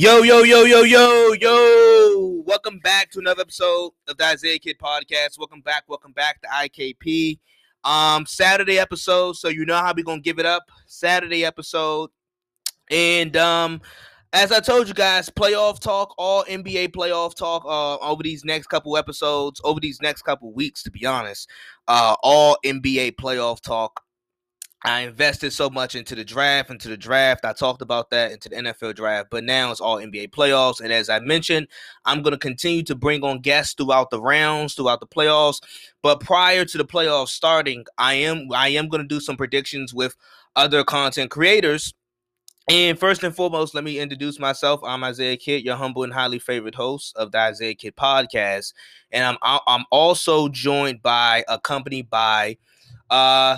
Yo, yo, yo, yo, yo, yo. Welcome back to another episode of the Isaiah Kidd Podcast. Welcome back, welcome back to IKP. Um, Saturday episode, so you know how we gonna give it up. Saturday episode. And um, as I told you guys, playoff talk, all NBA playoff talk uh, over these next couple episodes, over these next couple weeks, to be honest. Uh, all NBA playoff talk. I invested so much into the draft, into the draft. I talked about that into the NFL draft, but now it's all NBA playoffs. And as I mentioned, I'm going to continue to bring on guests throughout the rounds, throughout the playoffs. But prior to the playoffs starting, I am I am going to do some predictions with other content creators. And first and foremost, let me introduce myself. I'm Isaiah Kidd, your humble and highly favorite host of the Isaiah Kidd podcast, and I'm I'm also joined by accompanied by uh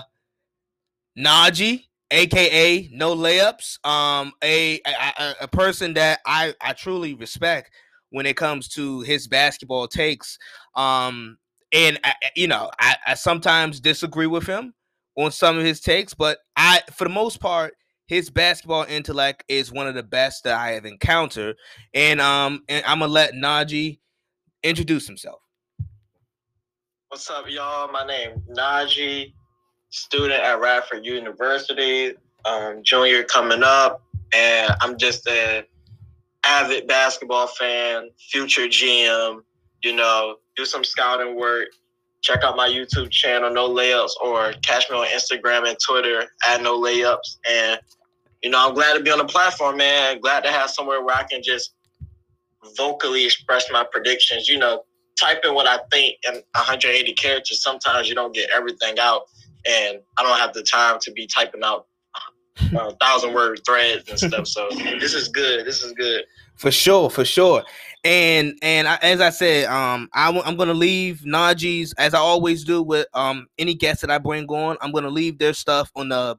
Najee, aka No Layups, um, a, a a person that I I truly respect when it comes to his basketball takes. Um, and I, you know, I, I sometimes disagree with him on some of his takes, but I, for the most part, his basketball intellect is one of the best that I have encountered. And um, and I'm gonna let Najee introduce himself. What's up, y'all? My name Najee student at Radford University, um, junior coming up, and I'm just an avid basketball fan, future GM. You know, do some scouting work. Check out my YouTube channel, No Layups, or catch me on Instagram and Twitter at No Layups. And you know, I'm glad to be on the platform, man. Glad to have somewhere where I can just vocally express my predictions. You know, type in what I think in 180 characters. Sometimes you don't get everything out and I don't have the time to be typing out a thousand word threads and stuff. So this is good. This is good. For sure, for sure. And and I, as I said, um, I, am gonna leave Najee's as I always do with um any guests that I bring on. I'm gonna leave their stuff on the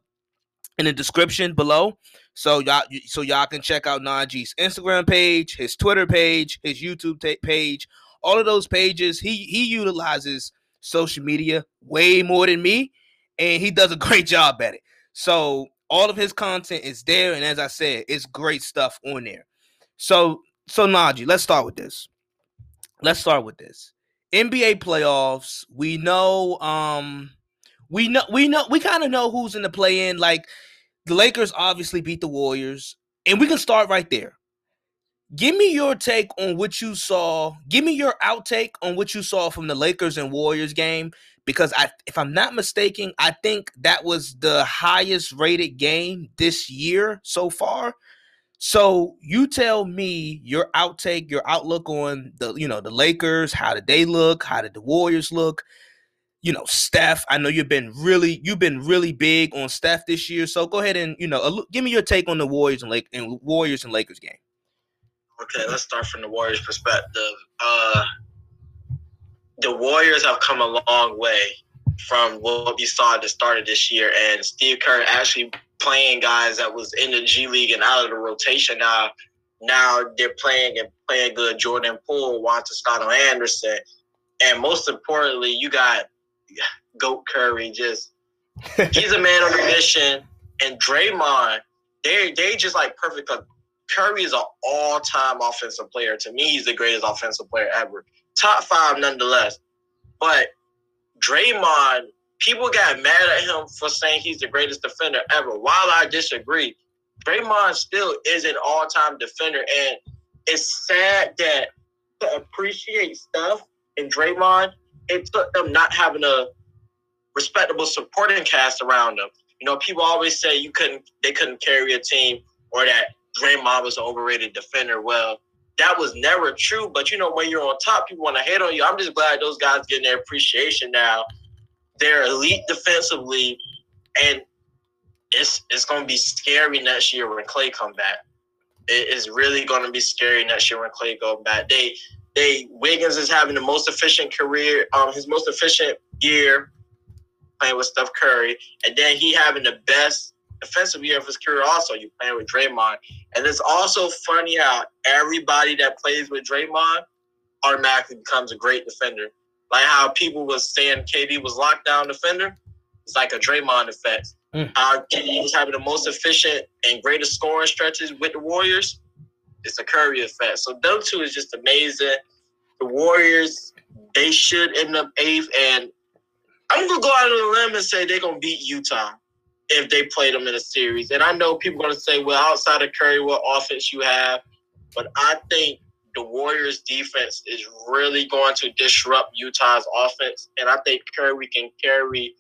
in the description below, so y'all so y'all can check out Najee's Instagram page, his Twitter page, his YouTube ta- page, all of those pages. He he utilizes social media way more than me and he does a great job at it. So all of his content is there, and as I said, it's great stuff on there. So so Najee, let's start with this. Let's start with this. NBA playoffs. We know um we know we know we kind of know who's in the play in. Like the Lakers obviously beat the Warriors, and we can start right there. Give me your take on what you saw. Give me your outtake on what you saw from the Lakers and Warriors game because I if I'm not mistaken, I think that was the highest rated game this year so far. So you tell me your outtake, your outlook on the you know the Lakers. How did they look? How did the Warriors look? You know, Steph. I know you've been really you've been really big on Steph this year. So go ahead and you know give me your take on the Warriors and Lake and Warriors and Lakers game. Okay, let's start from the Warriors' perspective. Uh, the Warriors have come a long way from what we saw at the start of this year, and Steve Kerr actually playing guys that was in the G League and out of the rotation now. Now they're playing and playing good. Jordan Poole, Juan Toscano Anderson, and most importantly, you got Goat Curry. Just he's a man on a mission, and Draymond. They they just like perfect. Curry is an all time offensive player. To me, he's the greatest offensive player ever. Top five, nonetheless. But Draymond, people got mad at him for saying he's the greatest defender ever. While I disagree, Draymond still is an all time defender. And it's sad that to appreciate stuff in Draymond, it took them not having a respectable supporting cast around them. You know, people always say you couldn't they couldn't carry a team or that Draymond was an overrated defender. Well, that was never true. But you know, when you're on top, people want to hate on you. I'm just glad those guys getting their appreciation now. They're elite defensively, and it's it's going to be scary next year when Clay come back. It is really going to be scary next year when Clay go back. They they Wiggins is having the most efficient career, um, his most efficient year playing with Steph Curry, and then he having the best defensive year of his career. Also, you playing with Draymond, and it's also funny how everybody that plays with Draymond automatically becomes a great defender. Like how people was saying KD was lockdown defender. It's like a Draymond effect. Mm. How KD was having the most efficient and greatest scoring stretches with the Warriors. It's a Curry effect. So those two is just amazing. The Warriors, they should end up eighth, and I'm gonna go out on a limb and say they're gonna beat Utah if they played them in a series. And I know people are gonna say, well, outside of Curry, what offense you have? But I think the Warriors defense is really going to disrupt Utah's offense. And I think Curry can carry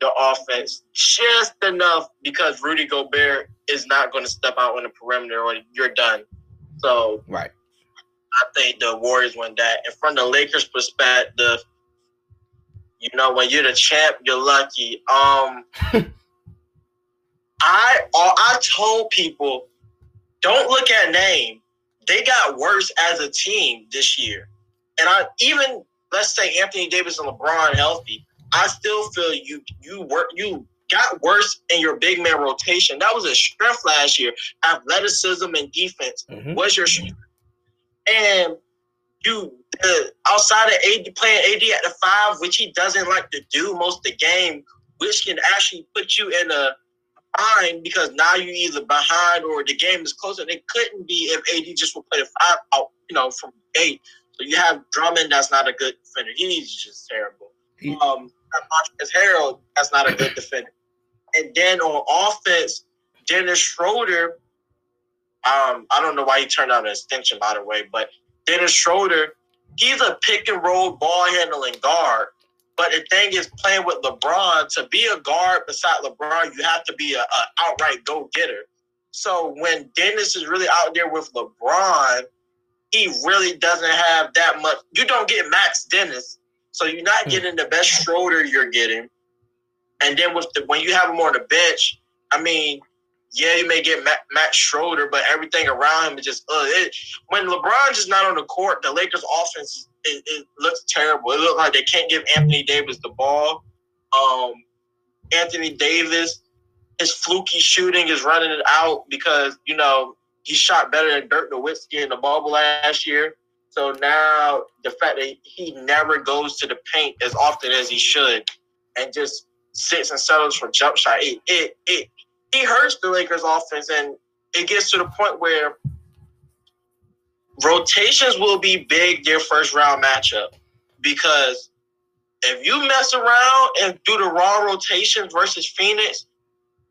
the offense just enough because Rudy Gobert is not going to step out on the perimeter or you're done. So right. I think the Warriors win that. And from the Lakers perspective, you know, when you're the champ, you're lucky. Um I I told people, don't look at name they got worse as a team this year. And I even let's say Anthony Davis and LeBron healthy, I still feel you you work you got worse in your big man rotation. That was a strength last year. Athleticism and defense mm-hmm. was your strength. And you uh, outside of AD playing AD at the five, which he doesn't like to do most of the game, which can actually put you in a fine because now you're either behind or the game is closer. And it couldn't be if AD just would play the five out, you know, from eight. So you have Drummond, that's not a good defender. He's just terrible. Um, Montrezl Harrell, that's not a good defender. And then on offense, Dennis Schroeder. Um, I don't know why he turned out an extension, by the way, but Dennis Schroeder, he's a pick and roll ball handling guard. But the thing is, playing with LeBron, to be a guard beside LeBron, you have to be a, a outright go getter. So when Dennis is really out there with LeBron, he really doesn't have that much. You don't get Max Dennis, so you're not hmm. getting the best Schroeder you're getting. And then with the when you have him on the bench, I mean, yeah, you may get Matt, Matt Schroeder, but everything around him is just uh, it, when LeBron's just not on the court, the Lakers' offense it, it, looks terrible. It looks like they can't give Anthony Davis the ball. Um, Anthony Davis, his fluky shooting is running it out because you know he shot better than Dirk Nowitzki in the bubble last year. So now the fact that he never goes to the paint as often as he should, and just sits and settles for jump shot, it it it he hurts the Lakers offense, and it gets to the point where rotations will be big their first round matchup because if you mess around and do the wrong rotations versus Phoenix,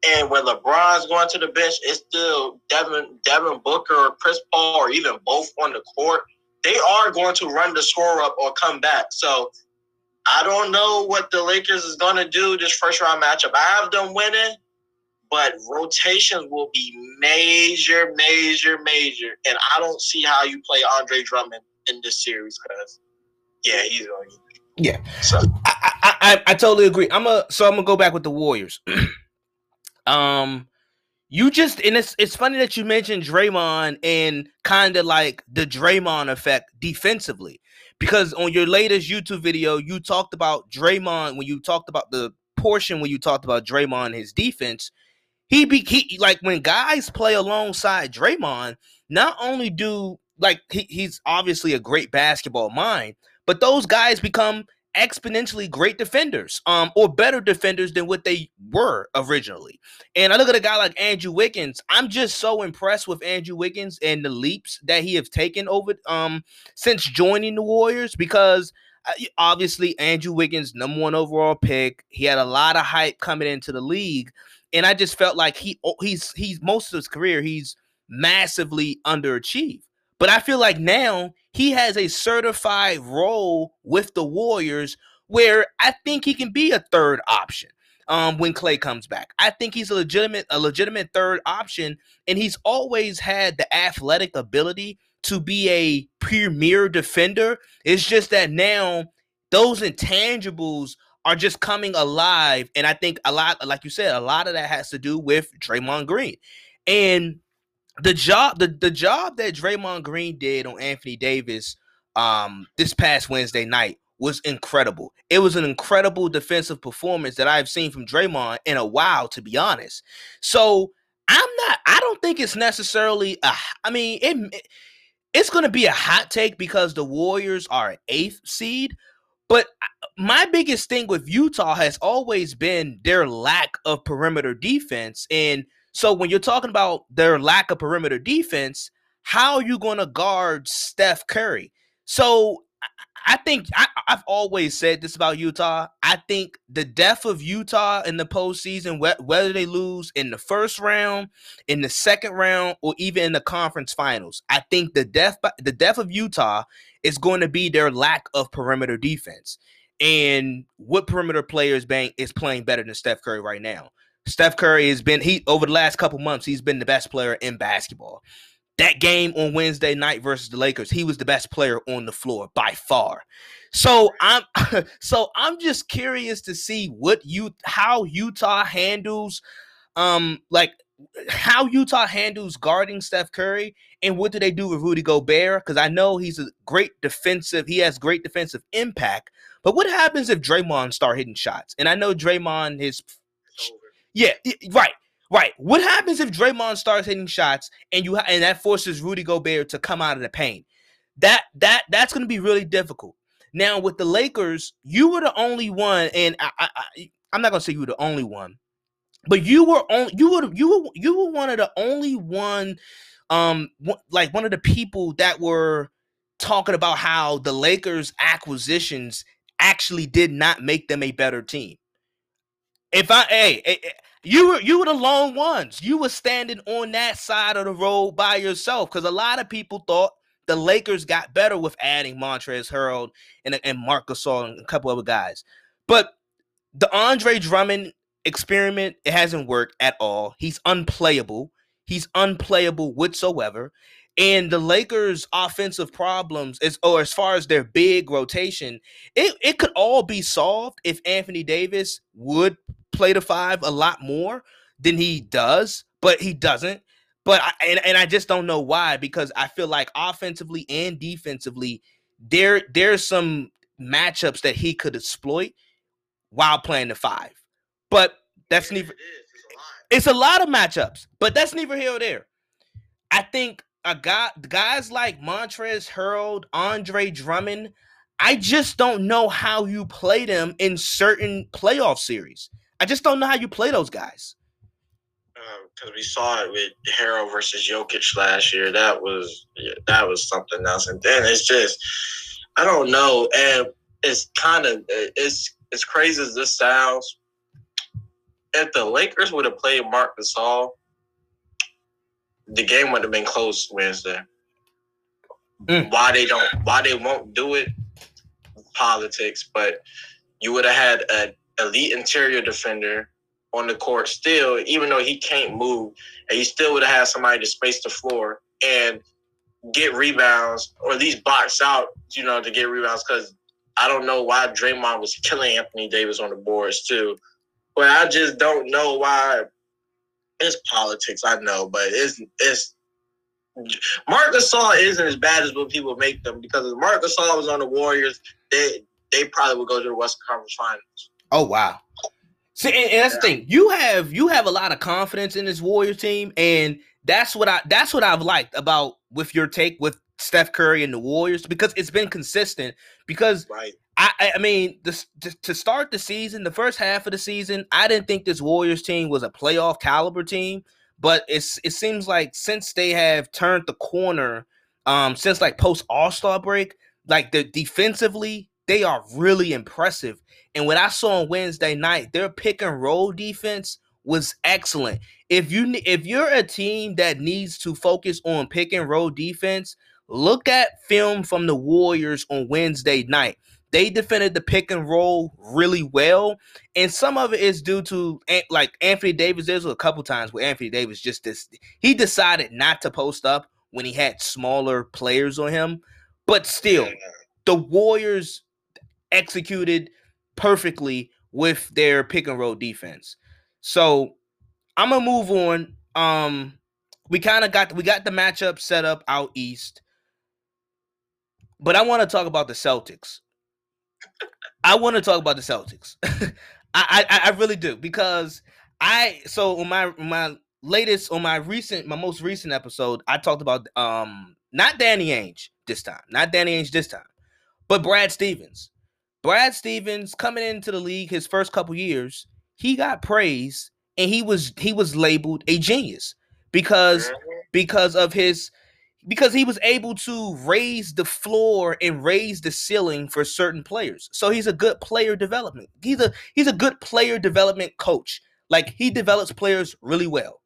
and when LeBron's going to the bench, it's still Devin Devin Booker or Chris Paul or even both on the court. They are going to run the score up or come back. So I don't know what the Lakers is going to do this first round matchup. I have them winning, but rotations will be major, major, major. And I don't see how you play Andre Drummond in this series because, yeah, he's going to. Yeah, so I, I I totally agree. I'm a so I'm gonna go back with the Warriors. um, you just and it's it's funny that you mentioned Draymond and kind of like the Draymond effect defensively because on your latest YouTube video you talked about Draymond when you talked about the portion when you talked about Draymond his defense he be he, like when guys play alongside Draymond, not only do like he, he's obviously a great basketball mind, but those guys become exponentially great defenders, um, or better defenders than what they were originally. And I look at a guy like Andrew Wiggins. I'm just so impressed with Andrew Wiggins and the leaps that he has taken over um since joining the Warriors because uh, obviously Andrew Wiggins, number one overall pick, he had a lot of hype coming into the league, and I just felt like he oh, he's he's most of his career he's massively underachieved. But I feel like now he has a certified role with the Warriors where I think he can be a third option um, when Clay comes back. I think he's a legitimate a legitimate third option, and he's always had the athletic ability to be a premier defender. It's just that now those intangibles are just coming alive. And I think a lot, like you said, a lot of that has to do with Draymond Green. And the job, the, the job that Draymond Green did on Anthony Davis um this past Wednesday night was incredible. It was an incredible defensive performance that I've seen from Draymond in a while, to be honest. So I'm not, I don't think it's necessarily a, I mean, it, it's going to be a hot take because the Warriors are an eighth seed, but my biggest thing with Utah has always been their lack of perimeter defense. And so when you're talking about their lack of perimeter defense, how are you going to guard Steph Curry? So I think I, have always said this about Utah. I think the death of Utah in the postseason, whether they lose in the first round, in the second round, or even in the conference finals, I think the death the death of Utah is going to be their lack of perimeter defense. And what perimeter player is, being, is playing better than Steph Curry right now? Steph Curry has been he over the last couple months. He's been the best player in basketball that game on Wednesday night versus the Lakers, he was the best player on the floor by far. So I'm so I'm just curious to see what you how Utah handles um like how Utah handles guarding Steph Curry and what do they do with Rudy Gobert? Because I know he's a great defensive, he has great defensive impact. But what happens if Draymond start hitting shots? And I know Draymond is yeah, right. Right. What happens if Draymond starts hitting shots and you and that forces Rudy Gobert to come out of the paint? That that that's going to be really difficult. Now with the Lakers, you were the only one, and I, I, I'm not going to say you were the only one, but you were on you were you were you were one of the only one, um, like one of the people that were talking about how the Lakers acquisitions actually did not make them a better team. If I hey, eh, eh, you were you were the lone ones. You were standing on that side of the road by yourself because a lot of people thought the Lakers got better with adding Montrezl Harrell and and Marc Gasol and a couple other guys. But the Andre Drummond experiment it hasn't worked at all. He's unplayable. He's unplayable whatsoever. And the Lakers' offensive problems is or as far as their big rotation, it, it could all be solved if Anthony Davis would play the five a lot more than he does, but he doesn't. But I, and, and I just don't know why because I feel like offensively and defensively, there there's some matchups that he could exploit while playing the five. But that's neither. It's a lot of matchups, but that's neither here or there. I think a guy, guys like Montrezl Harrell, Andre Drummond, I just don't know how you play them in certain playoff series. I just don't know how you play those guys. Because um, we saw it with Harrell versus Jokic last year. That was yeah, that was something else. And then it's just I don't know. And it's kind of it's as crazy as this sounds. If the Lakers would have played Marc Gasol, the game would have been close Wednesday. Mm. Why they don't? Why they won't do it? Politics, but you would have had a elite interior defender on the court still, even though he can't move, and you still would have had somebody to space the floor and get rebounds or at least box out, you know, to get rebounds. Because I don't know why Draymond was killing Anthony Davis on the boards too, but I just don't know why. It's politics, I know, but it's it's Marc Gasol isn't as bad as what people make them because if Marc Gasol was on the Warriors, they they probably would go to the Western Conference Finals. Oh wow. See, and, and that's yeah. the thing. You have you have a lot of confidence in this Warrior team, and that's what I that's what I've liked about with your take with Steph Curry and the Warriors because it's been consistent. Because right. I I mean, this, to start the season, the first half of the season, I didn't think this Warriors team was a playoff caliber team. But it's it seems like since they have turned the corner, um, since like post All Star break, like the defensively they are really impressive. And what I saw on Wednesday night, their pick and roll defense was excellent. If you if you're a team that needs to focus on pick and roll defense, look at film from the Warriors on Wednesday night. They defended the pick and roll really well, and some of it is due to like Anthony Davis. There's a couple times where Anthony Davis just this he decided not to post up when he had smaller players on him, but still, the Warriors executed perfectly with their pick and roll defense. So I'm gonna move on. Um, we kind of got we got the matchup set up out east, but I want to talk about the Celtics. I want to talk about the Celtics. I, I I really do because I so on my my latest on my recent my most recent episode I talked about um not Danny Ainge this time, not Danny Ainge this time, but Brad Stevens. Brad Stevens coming into the league his first couple years, he got praised and he was he was labeled a genius because because of his because he was able to raise the floor and raise the ceiling for certain players. So he's a good player development. He's a he's a good player development coach. Like he develops players really well.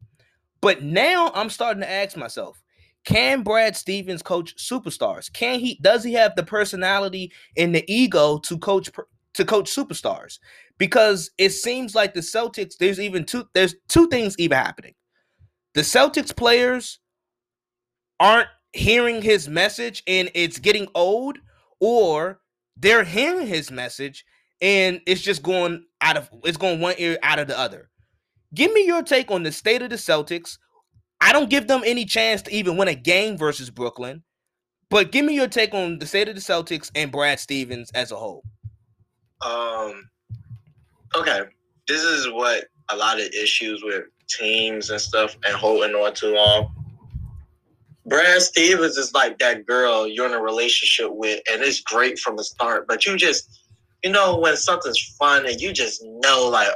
But now I'm starting to ask myself, can Brad Stevens coach superstars? Can he does he have the personality and the ego to coach to coach superstars? Because it seems like the Celtics there's even two there's two things even happening. The Celtics players aren't hearing his message and it's getting old or they're hearing his message and it's just going out of it's going one ear out of the other. Give me your take on the state of the Celtics. I don't give them any chance to even win a game versus Brooklyn, but give me your take on the state of the Celtics and Brad Stevens as a whole. Um okay. This is what a lot of issues with teams and stuff and holding on too long Brad Stevens is like that girl you're in a relationship with, and it's great from the start. But you just, you know, when something's fun and you just know, like,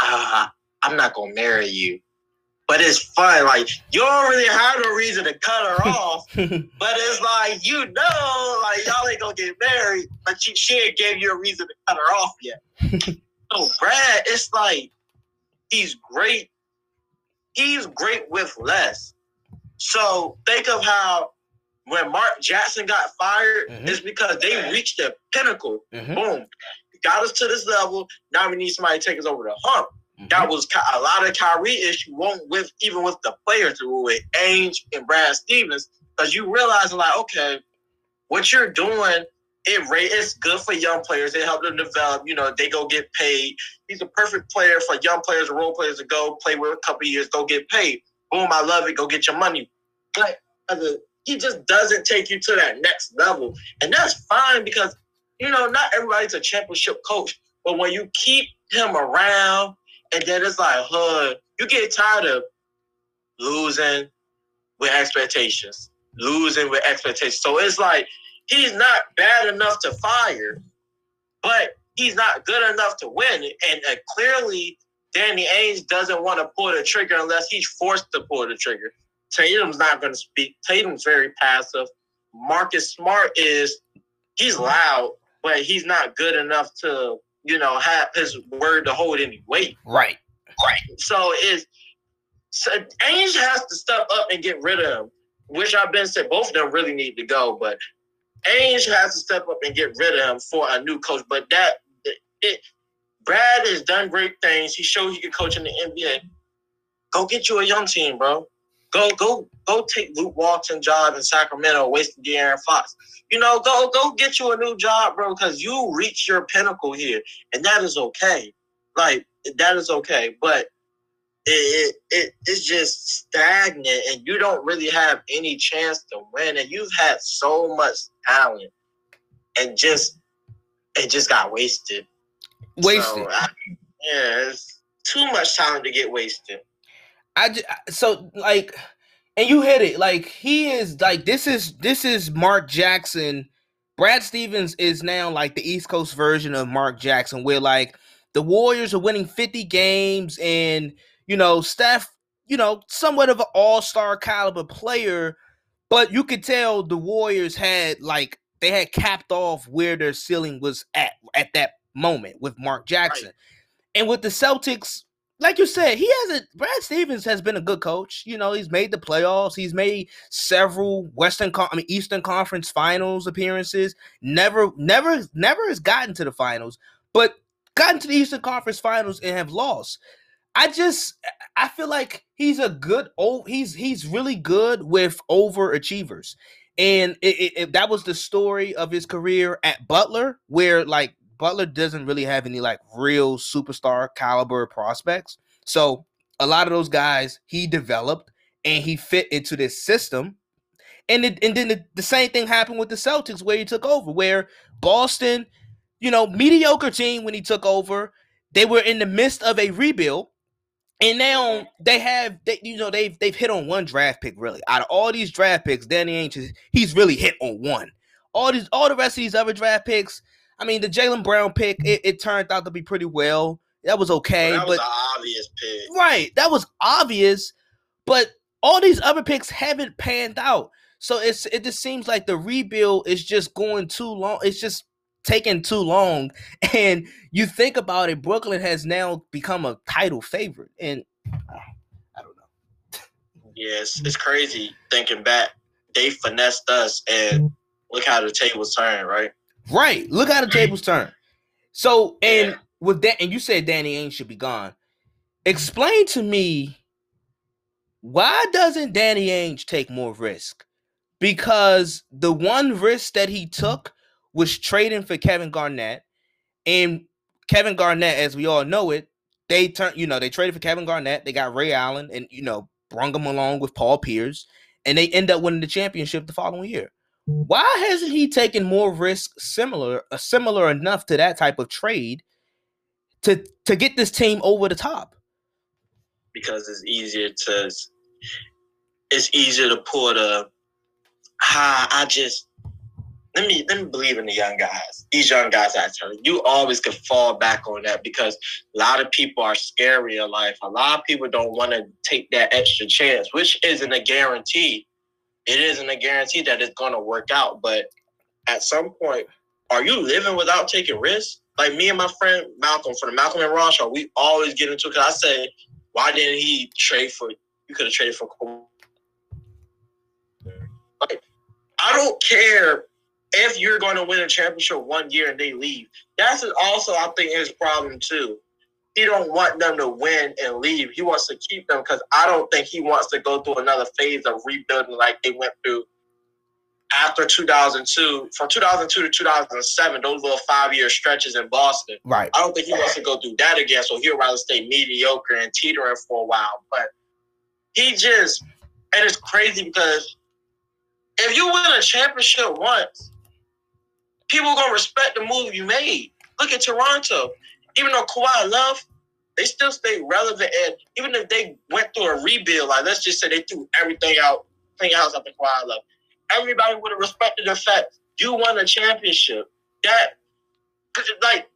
ah, I'm not gonna marry you, but it's fun. Like you don't really have no reason to cut her off, but it's like you know, like y'all ain't gonna get married, but she, she ain't gave you a reason to cut her off yet. so Brad, it's like he's great. He's great with less so think of how when Mark Jackson got fired, mm-hmm. it's because they reached the pinnacle. Mm-hmm. Boom. Got us to this level. Now we need somebody to take us over the hump. Mm-hmm. That was a lot of Kyrie issue, won't with even with the players with Ainge and Brad Stevens, because you realize like, okay, what you're doing, it it's good for young players. It help them develop. You know, they go get paid. He's a perfect player for young players, role players to go play with a couple years, go get paid. Boom, I love it. Go get your money a he just doesn't take you to that next level. And that's fine because, you know, not everybody's a championship coach. But when you keep him around and then it's like, huh, you get tired of losing with expectations. Losing with expectations. So it's like he's not bad enough to fire, but he's not good enough to win. And uh, clearly, Danny Ainge doesn't want to pull the trigger unless he's forced to pull the trigger. Tatum's not going to speak. Tatum's very passive. Marcus Smart is he's loud, but he's not good enough to you know have his word to hold any weight. Right. Right. So it's so Ainge has to step up and get rid of him, which I've been said both of them really need to go, but Ainge has to step up and get rid of him for a new coach. But that it, Brad has done great things. He showed he could coach in the NBA. Go get you a young team, bro. Go go go take Luke Walton job in Sacramento, wasting De'Aaron Fox. You know, go go get you a new job, bro, because you reach your pinnacle here, and that is okay. Like that is okay, but it, it it's just stagnant, and you don't really have any chance to win. And you've had so much talent, and just it just got wasted. Wasted. So, I, yeah, it's too much time to get wasted. I just, so like, and you hit it. Like he is like this is this is Mark Jackson. Brad Stevens is now like the East Coast version of Mark Jackson, where like the Warriors are winning 50 games, and you know Steph, you know, somewhat of an all star caliber player, but you could tell the Warriors had like they had capped off where their ceiling was at at that moment with Mark Jackson. Right. And with the Celtics, like you said, he hasn't. Brad Stevens has been a good coach. You know, he's made the playoffs. He's made several Western, I mean, Eastern Conference Finals appearances. Never, never, never has gotten to the finals, but gotten to the Eastern Conference Finals and have lost. I just, I feel like he's a good. Oh, he's he's really good with overachievers, and it, it, it, that was the story of his career at Butler, where like Butler doesn't really have any like real superstar caliber prospects. So a lot of those guys he developed and he fit into this system. And it, and then the, the same thing happened with the Celtics where he took over, where Boston, you know, mediocre team when he took over, they were in the midst of a rebuild. And now they have they you know they've they've hit on one draft pick really. Out of all these draft picks, Danny Ainge he's really hit on one. All these all the rest of these other draft picks, I mean, the Jaylen Brown pick, it, it, turned out to be pretty well. That was okay. Well, that was but, obvious pick. Right. That was obvious. But all these other picks haven't panned out. So it's it just seems like the rebuild is just going too long. It's just taking too long. And you think about it, Brooklyn has now become a title favorite. And uh, I don't know. Yes, it's crazy thinking back. They finessed us and look how the tables turned, right? Right. Look how the tables turn. So and yeah. with that, and you said Danny Ainge should be gone. Explain to me why doesn't Danny Ainge take more risk? Because the one risk that he took was trading for Kevin Garnett. And Kevin Garnett, as we all know it, they turned, you know, they traded for Kevin Garnett. They got Ray Allen and, you know, brung him along with Paul Pierce. And they end up winning the championship the following year. Why hasn't he taken more risk similar, uh, similar enough to that type of trade to to get this team over the top? Because it's easier to it's easier to pull the ah, I just let me let me believe in the young guys. These young guys, I tell you, you always can fall back on that because a lot of people are scary in life. A lot of people don't want to take that extra chance, which isn't a guarantee. It isn't a guarantee that it's going to work out. But at some point, are you living without taking risks? Like me and my friend Malcolm from the Malcolm and Ron show, we always get into because I say, why didn't he trade for? You could have traded for. Like, I don't care if you're going to win a championship one year and they leave. That's also, I think, his problem too. He don't want them to win and leave. He wants to keep them because I don't think he wants to go through another phase of rebuilding like they went through after 2002, from 2002 to 2007, those little five year stretches in Boston. Right. I don't think he wants to go through that again. So he'll rather stay mediocre and teetering for a while. But he just, and it's crazy because if you win a championship once, people are gonna respect the move you made. Look at Toronto. Even though Kawhi left, they still stay relevant. And even if they went through a rebuild, like let's just say they threw everything out, clean house after Kawhi left, everybody would have respected the fact you won a championship. That like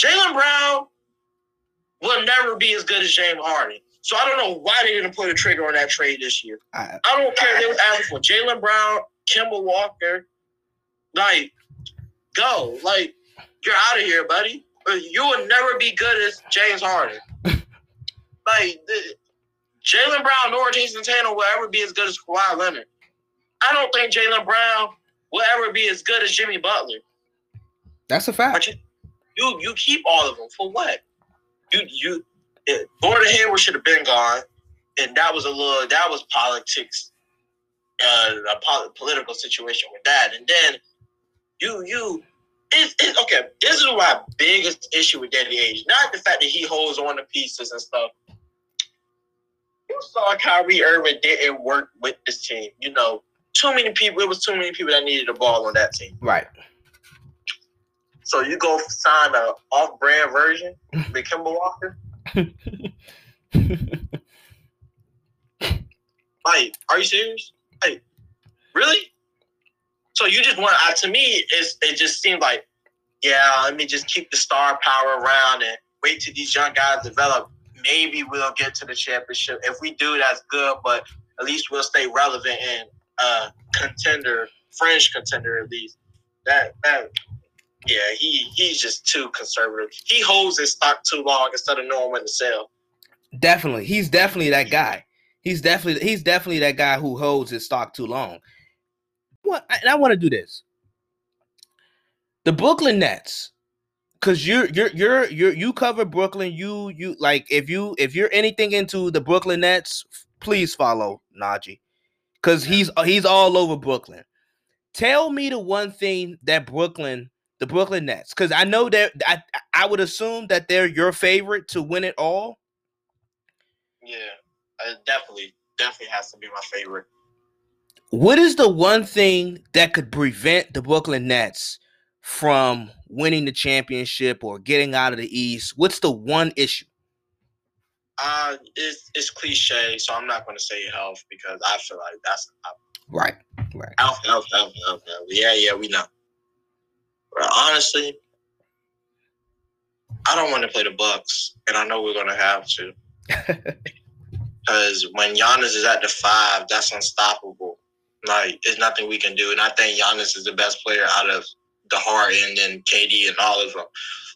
Jaylen Brown will never be as good as James Harden. So I don't know why they didn't put a trigger on that trade this year. I, I don't care. They were asking for Jaylen Brown, Kemba Walker. Like go. Like, you're out of here, buddy. You will never be good as James Harden. like, Jaylen Brown nor Jayson Tatum will ever be as good as Kawhi Leonard. I don't think Jaylen Brown will ever be as good as Jimmy Butler. That's a fact. You, you, you keep all of them for what? You you it, Gordon Hayward should have been gone, and that was a little that was politics, uh, a pol- political situation with that, and then you you okay. This is my biggest issue with Danny Ainge. Not the fact that he holds on to pieces and stuff. You saw Kyrie Irving didn't work with this team. You know, too many people. It was too many people that needed the ball on that team. Right. So you go sign a off-brand version with Kemba Walker. like, are you serious? Like, really? So you just want uh, to me it's it just seemed like, yeah, let me just keep the star power around and wait till these young guys develop. Maybe we'll get to the championship. If we do, that's good, but at least we'll stay relevant and uh contender, fringe contender at least. That that yeah, he he's just too conservative. He holds his stock too long instead of knowing when to sell. Definitely, he's definitely that guy. He's definitely he's definitely that guy who holds his stock too long what and I want to do this. The Brooklyn Nets, because you're you're you're you're you cover Brooklyn. You you like if you if you're anything into the Brooklyn Nets, please follow Najee, because he's uh, he's all over Brooklyn. Tell me the one thing that Brooklyn, the Brooklyn Nets, because I know that I I would assume that they're your favorite to win it all. Yeah, uh, definitely, definitely has to be my favorite. What is the one thing that could prevent the Brooklyn Nets from winning the championship or getting out of the East? What's the one issue? Uh, it's, it's cliche, so I'm not going to say health because I feel like that's right, right. Health, health, health, health, health. Yeah, yeah, we know. But honestly, I don't want to play the Bucks, and I know we're going to have to. Because when Giannis is at the five, that's unstoppable Like, there's nothing we can do. And I think Giannis is the best player out of the Harden and then KD and all of them.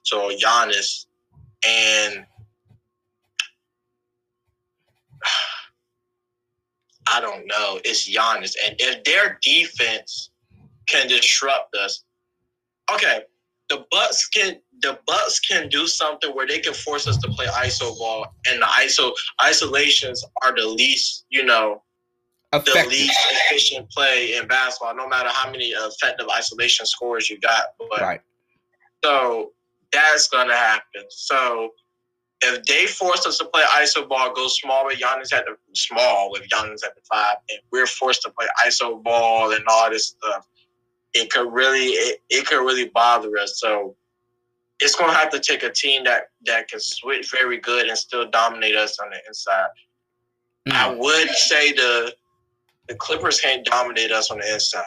So Giannis and I don't know. It's Giannis, and if their defense can disrupt us, okay, the Bucks can the Bucks can do something where they can force us to play iso ball, and the iso isolations are the least, you know, Effective. the least efficient play in basketball. No matter how many effective isolation scores you got, but right. So that's gonna happen. So if they force us to play iso ball, go small with Giannis at the small with Giannis at the five, and we're forced to play iso ball and all this stuff, it could really it, it could really bother us. So it's gonna have to take a team that that can switch very good and still dominate us on the inside. Mm. I would say the the Clippers can't dominate us on the inside,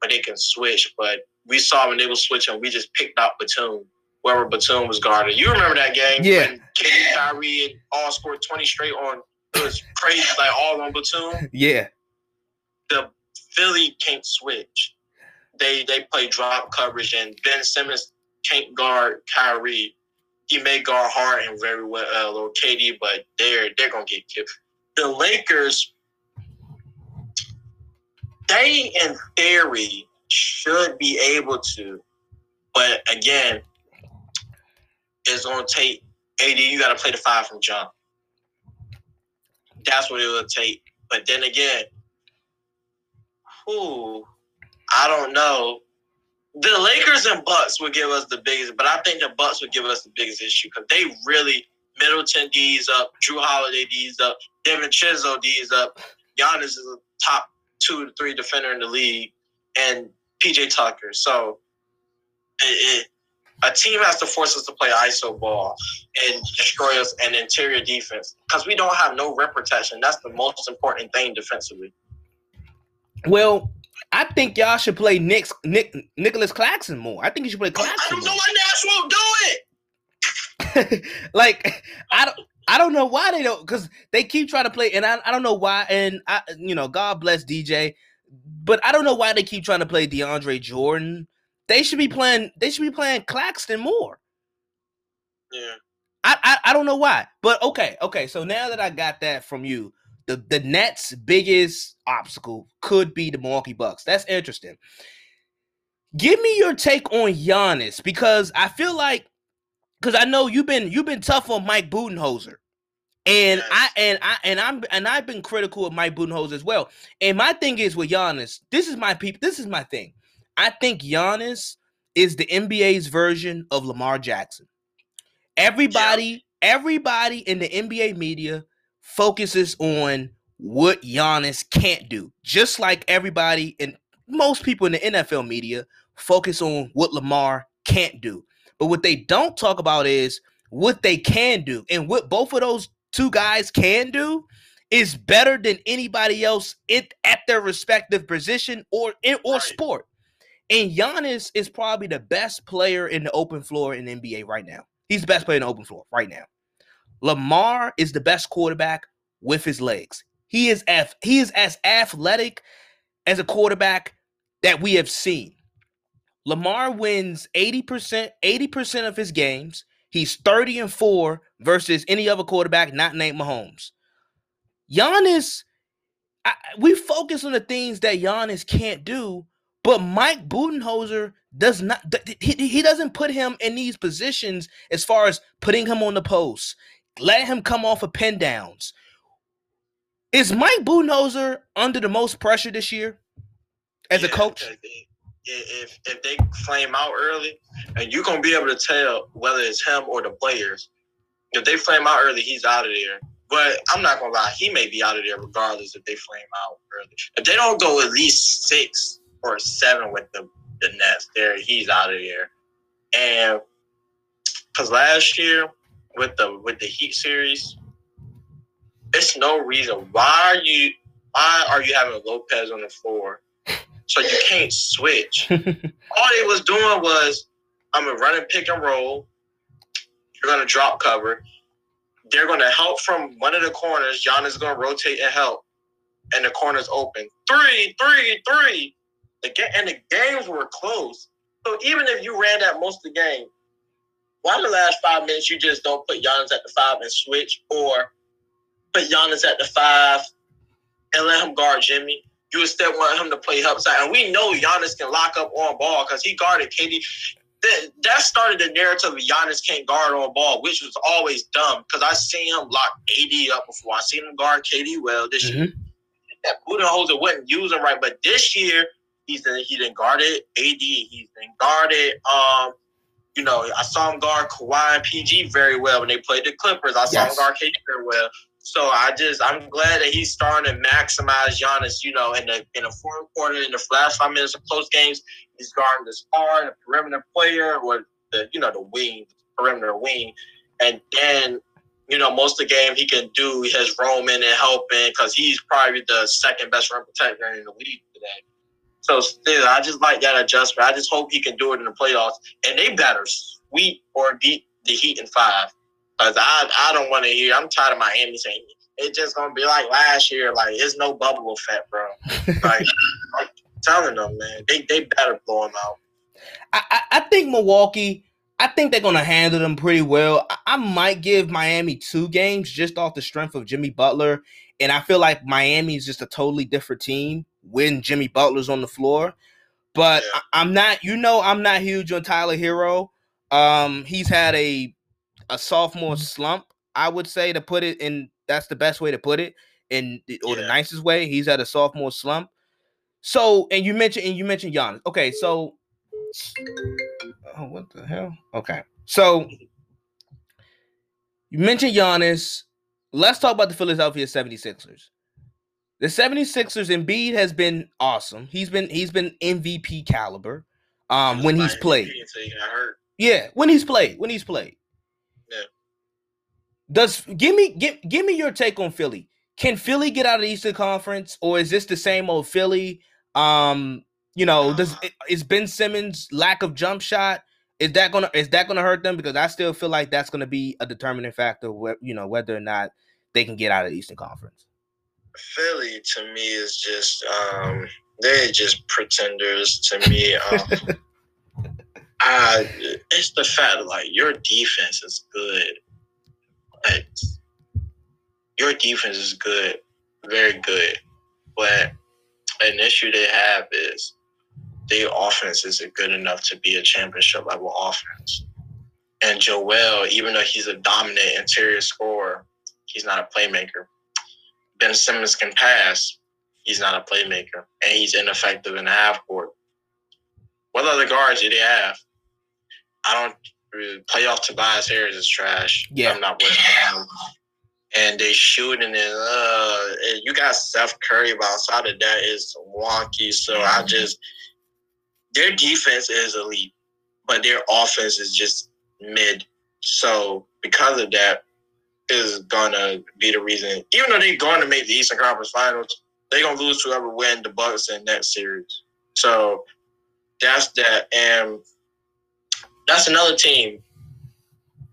but they can switch. But we saw when they were switching, we just picked out Batum wherever Batum was guarded. You remember that game? Yeah. When KD, Kyrie all scored 20 straight on, it was crazy, like all on Batum. Yeah. The Philly can't switch. They they play drop coverage, and Ben Simmons can't guard Kyrie. He may guard Harden very well, uh, little KD, but they're they're gonna get killed. The Lakers, they in theory should be able to, but again, it's going to take AD. You got to play the five from jump. That's what it will take. But then again, who I don't know. The Lakers and Bucks would give us the biggest, but I think the Bucks would give us the biggest issue because they really Middleton D's up, Jrue Holiday D's up, Devin Chisel D's up. Giannis is a top two to three defender in the league, and PJ Tucker. So it, it, a team has to force us to play ISO ball and destroy us an interior defense because we don't have no rim protection. That's the most important thing defensively. Well, I think y'all should play Nick, Nick Nicholas Claxton more. I think you should play Claxton. I don't know why Nash won't do it. like I don't. I don't know why they don't because they keep trying to play, and I, I don't know why. And I, you know, God bless DJ, but I don't know why they keep trying to play DeAndre Jordan they should be playing. They should be playing Claxton more. Yeah. I, I, I don't know why, but okay, okay. So now that I got that from you, the the Nets' biggest obstacle could be the Milwaukee Bucks. That's interesting. Give me your take on Giannis because I feel like because I know you've been you've been tough on Mike Budenholzer. And yes. I and I and I'm and I've been critical of Mike Budenholzer as well. And my thing is with Giannis, this is my people. This is my thing. I think Giannis is the NBA's version of Lamar Jackson. Everybody, yeah. everybody in the NBA media focuses on what Giannis can't do, just like everybody and most people in the NFL media focus on what Lamar can't do. But what they don't talk about is what they can do. And what both of those two guys can do is better than anybody else in, at their respective position or in, or right. sport. And Giannis is probably the best player in the open floor in the NBA right now. He's the best player in the open floor right now. Lamar is the best quarterback with his legs. He is af- he is as athletic as a quarterback that we have seen. Lamar wins 80%, 80% of his games. He's 30 and 4 versus any other quarterback not named Mahomes. Giannis, I, we focus on the things that Giannis can't do, but Mike Budenholzer does not he, he doesn't put him in these positions as far as putting him on the post, let him come off of pin downs. Is Mike Budenholzer under the most pressure this year as yeah, a coach? If if they flame out early, and you're gonna be able to tell whether it's him or the players. If they flame out early, he's out of there. But I'm not gonna lie, he may be out of there regardless if they flame out early. If they don't go at least six or seven with the the Nets. There, he's out of there. And because last year with the with the Heat series, it's no reason why are you why are you having Lopez on the floor so you can't switch. All they was doing was I'm gonna run and pick and roll. You're gonna drop cover. They're gonna help from one of the corners. Giannis is gonna rotate and help. and the corner's open. Three, three, three. The ga- and the games were close. So even if you ran that most of the game, why the last five minutes you just don't put Giannis at the five and switch, or put Giannis at the five and let him guard Jimmy? You instead want him to play help side, and we know Giannis can lock up on ball because he guarded KD. That, that started the narrative of Giannis can't guard on ball, which was always dumb because I seen him lock AD up before. I seen him guard KD well this year. That Budenholzer wasn't using right, but this year he's in, he didn't guard it. AD he's been guarded. Um, you know, I saw him guard Kawhi and PG very well when they played the Clippers. I saw Yes. him guard KD very well. So I just I'm glad that he's starting to maximize Giannis. You know, in the in the fourth quarter, in the last five minutes of close games, he's guarding the star, the perimeter player, or the you know the wing, perimeter wing, and then you know most of the game he can do his roaming and helping because he's probably the second best rim protector in the league today. So still, I just like that adjustment. I just hope he can do it in the playoffs, and they better sweep or beat the Heat in five. Cause I I don't want to hear. I'm tired of Miami saying it's just gonna be like last year. Like it's no bubble effect, bro. Like I'm telling them, man, they they better blow them out. I, I, I think Milwaukee. I think they're gonna handle them pretty well. I, I might give Miami two games just off the strength of Jimmy Butler, and I feel like Miami is just a totally different team when Jimmy Butler's on the floor. But Yeah. I, I'm not, you know, I'm not huge on Tyler Herro. Um, he's had a a sophomore slump, I would say, to put it in. That's the best way to put it, in or the nicest way. He's had a sophomore slump. So, and you mentioned, and you mentioned Giannis. Okay, so Oh, what the hell? Okay. So you mentioned Giannis. Let's talk about the Philadelphia 76ers. The 76ers Embiid has been awesome. He's been he's been MVP caliber um when he's played. until he got hurt. Yeah, when he's played, when he's played. Does give me give give me your take on Philly. Can Philly get out of the Eastern Conference or is this the same old Philly? Um, you know, does is Ben Simmons lack of jump shot is that gonna is that gonna hurt them? Because I still feel like that's gonna be a determining factor. Where you know whether or not they can get out of the Eastern Conference. Philly to me is just um they're just pretenders to me. Um, I it's the fact like your defense is good. Your defense is good, very good. But an issue they have is their offense isn't good enough to be a championship level offense. And Joel, even though he's a dominant interior scorer, he's not a playmaker. Ben Simmons can pass. He's not a playmaker, and he's ineffective in the half court. What other guards do they have? I don't playoff Tobias Harris is trash. Yeah. I'm not with him. And they shooting it. Uh, and you got Seth Curry, but outside of that is wonky. So I just their defense is elite, but their offense is just mid. So because of that, is gonna be the reason. Even though they're going to make the Eastern Conference Finals, they're gonna lose whoever win the Bucks in that series. So that's that, and that's another team.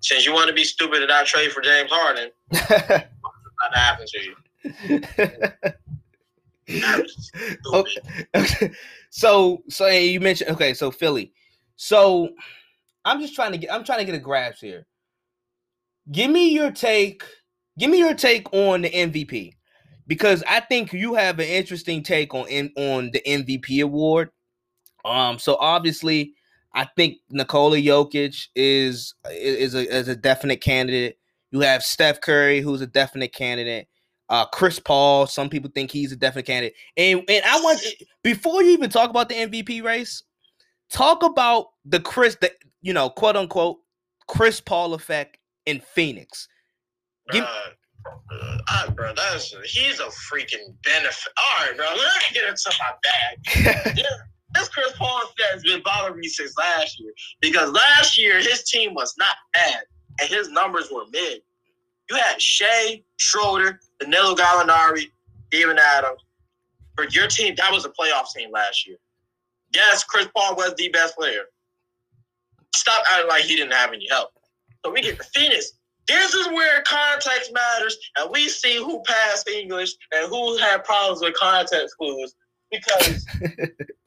Since you want to be stupid and not trade for James Harden, not happen to you. Okay. okay. So so you mentioned okay, so Philly. So I'm just trying to get I'm trying to get a grasp here. Give me your take. Give me your take on the MVP. Because I think you have an interesting take on on the MVP award. Um, so obviously, I think Nikola Jokic is is a is a definite candidate. You have Steph Curry, who's a definite candidate. Uh, Chris Paul, some people think he's a definite candidate. And and I want before you even talk about the MVP race, talk about the Chris, the you know, quote unquote Chris Paul effect in Phoenix. Give- uh, uh, bro, that's he's a freaking benefit. All right, bro, let me get into my bag. this Chris Paul effect has been bothering me since last year because last year his team was not bad and his numbers were mid. You had Shai, Schroeder, Danilo Gallinari, Steven Adams. For your team, that was a playoff team last year. Yes, Chris Paul was the best player. Stop acting like he didn't have any help. So we get the Phoenix. this is where context matters, and we see who passed English and who had problems with context clues because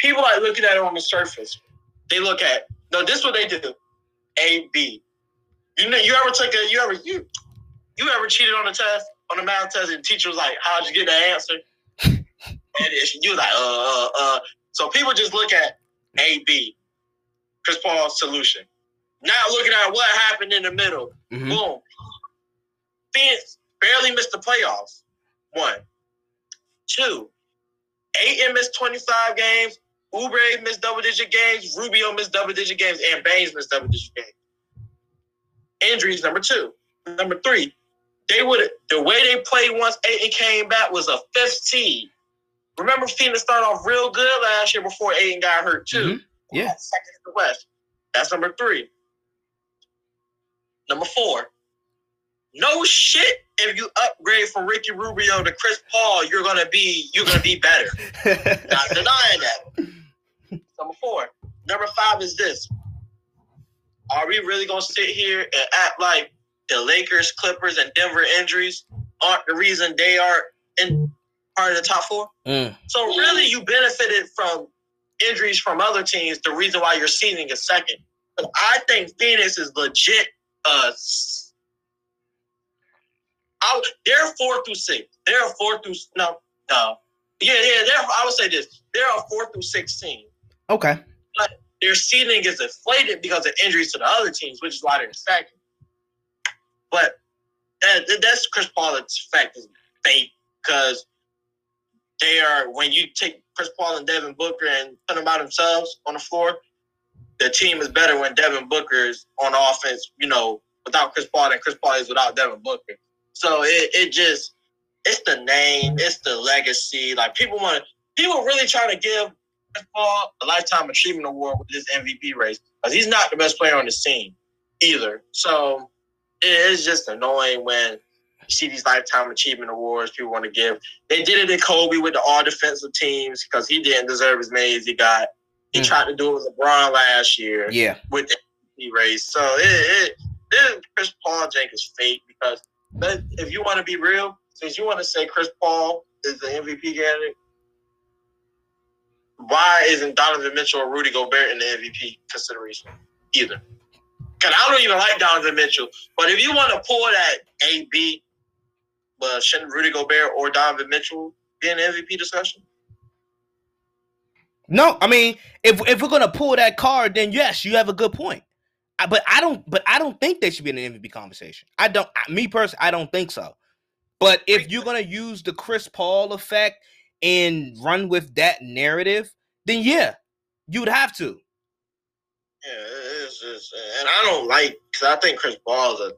people like looking at it on the surface. They look at no, this is what they do. A B. You know, you ever took a you ever you you ever cheated on a test on a math test and the teacher was like, "How'd you get the answer?" and you was like, "Uh, uh, uh." So people just look at A B, Chris Paul's solution. Now looking at what happened in the middle. Mhm. Boom. Phoenix barely missed the playoffs. One. Two. Ayton missed 25 games. Oubre missed double digit games. Rubio missed double digit games. And Baynes missed double digit games. Injuries, number two. Number three. They would the way they played once Ayton came back was a fifth seed. Remember Phoenix started off real good last year before Ayton got hurt too. Mhm. Yeah. Second in the West. That's number three. Number four. No shit. If you upgrade from Ricky Rubio to Chris Paul, you're gonna be you're gonna be better. Not denying that. Number four. Number five is this. Are we really gonna sit here and act like the Lakers, Clippers, and Denver injuries aren't the reason they are in part of the top four? Mm. So really, you benefited from injuries from other teams. The reason why you're seeding is second. But I think Phoenix is legit. Uh, I, they're four through six. They're four through no no. Yeah, yeah. They're, I would say this. They're a four through sixteen. Okay. But their seeding is inflated because of injuries to the other teams, which is why they're second. But that, that's Chris Paul's fact is fake because they are when you take Chris Paul and Devin Booker and put them by themselves on the floor, the team is better when Devin Booker is on offense, you know, without Chris Paul than Chris Paul is without Devin Booker. So it, it just it's the name, it's the legacy. Like people want to people really trying to give A lifetime achievement award with this MVP race because he's not the best player on the team either. So it is just annoying when you see these lifetime achievement awards people want to give. They did it in Kobe with the all defensive teams because he didn't deserve as many as he got. He Mm. tried to do it with LeBron last year Yeah. with the MVP race. So it, it, it Chris Paul Jake is fake because but if you want to be real, since you want to say Chris Paul is the MVP candidate, why isn't Donovan Mitchell or Rudy Gobert in the MVP consideration either? Because I don't even like Donovan Mitchell, but if you want to pull that A B, but shouldn't Rudy Gobert or Donovan Mitchell be in the MVP discussion? No, I mean, if if we're gonna pull that card, then yes, you have a good point. I, but I don't. But I don't think they should be in the MVP conversation. I don't. I- Me personally, I don't think so. But if you're gonna use the Chris Paul effect and run with that narrative, then yeah, you would have to. Yeah, it's just, and I don't like because I think Chris Paul is a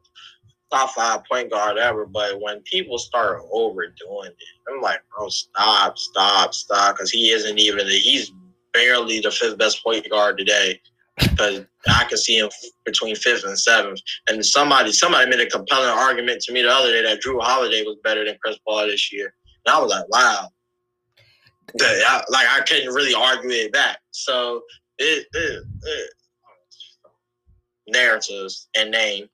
top five point guard ever. But when people start overdoing it, I'm like, bro, stop, stop, stop, because he isn't even. He's barely the fifth best point guard today. Because I can see him between fifth and seventh. And somebody, somebody made a compelling argument to me the other day that Jrue Holiday was better than Chris Paul this year, and I was like, wow. That- I- like I couldn't really argue it back. So it, it, it narratives and name.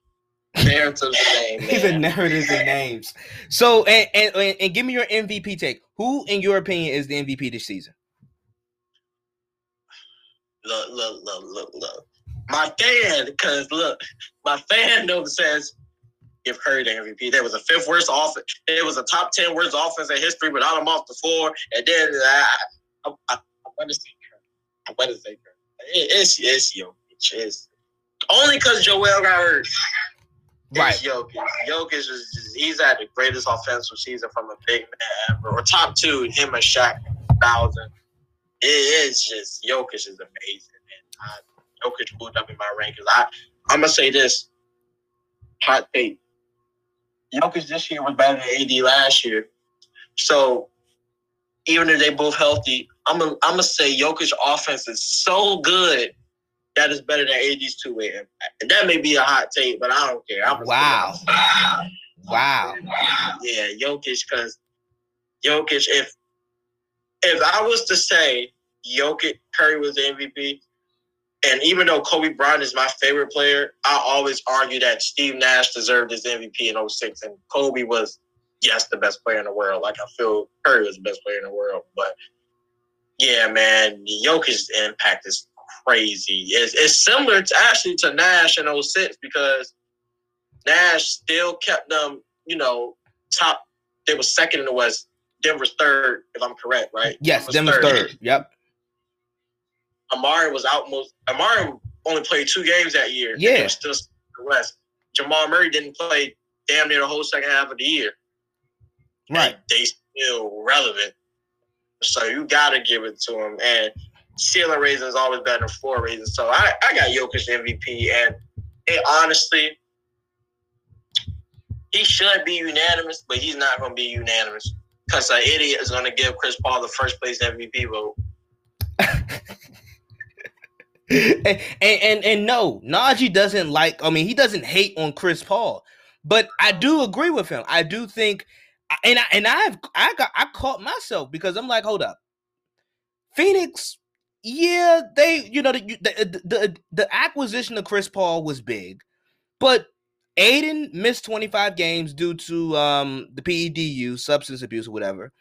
Narratives and name. Even narratives and names. So and, and and give me your MVP take. Who, in your opinion, is the MVP this season? Look, look, look, look, look. My fan, because look, my fan note says give Curry the MVP. There was a fifth worst offense. It was a top ten worst offense in history without him off the floor. And then uh, I, I, I, I'm gonna say Curry. I'm gonna say Curry. It, it's it's Jokic. It's only because Joel got hurt. Right. It's Jokic. Jokic is just, he's had the greatest offensive season from a big man ever, or top two. Him and Shaq, thousand. It is just Jokic is amazing, man. I, Jokic moved up in my rankings. I I'm gonna say this. Hot take. Jokic this year was better than AD last year. So even if they both healthy, I'm gonna I'm gonna say Jokic offense is so good that is better than AD's two way impact. That may be a hot take, but I don't care. I'm Wow. Wow. Yeah, Jokic, because Jokic, if if I was to say Jokic Curry was the MVP, And even though Kobe Bryant is my favorite player, I always argue that Steve Nash deserved his MVP in 06 and Kobe was, yes, the best player in the world. Like I feel Curry was the best player in the world. But yeah, man, Jokic's impact is crazy. It's, it's similar to actually to Nash in 06 because Nash still kept them, you know, top. They were second in the West. Denver's third, if I'm correct, right? Yes, Denver's, Denver's third. third. Yep. Amar'e was out most. Amar'e only played two games that year. Yeah, still the West. Jamal Murray didn't play damn near the whole second half of the year. Right. And they still relevant. So you gotta give it to him. And ceiling raising is always better than floor raising. So I, I got Jokic MVP, and it honestly, he should be unanimous, but he's not going to be unanimous because an idiot is going to give Chris Paul the first place MVP vote. And, and and no, Najee doesn't like. I mean, he doesn't hate on Chris Paul, but I do agree with him. I do think, and I and I've I got I caught myself because I'm like, hold up, Phoenix. Yeah, they you know the the the, the acquisition of Chris Paul was big, but Ayton missed 25 games due to um the PEDU, substance abuse or whatever.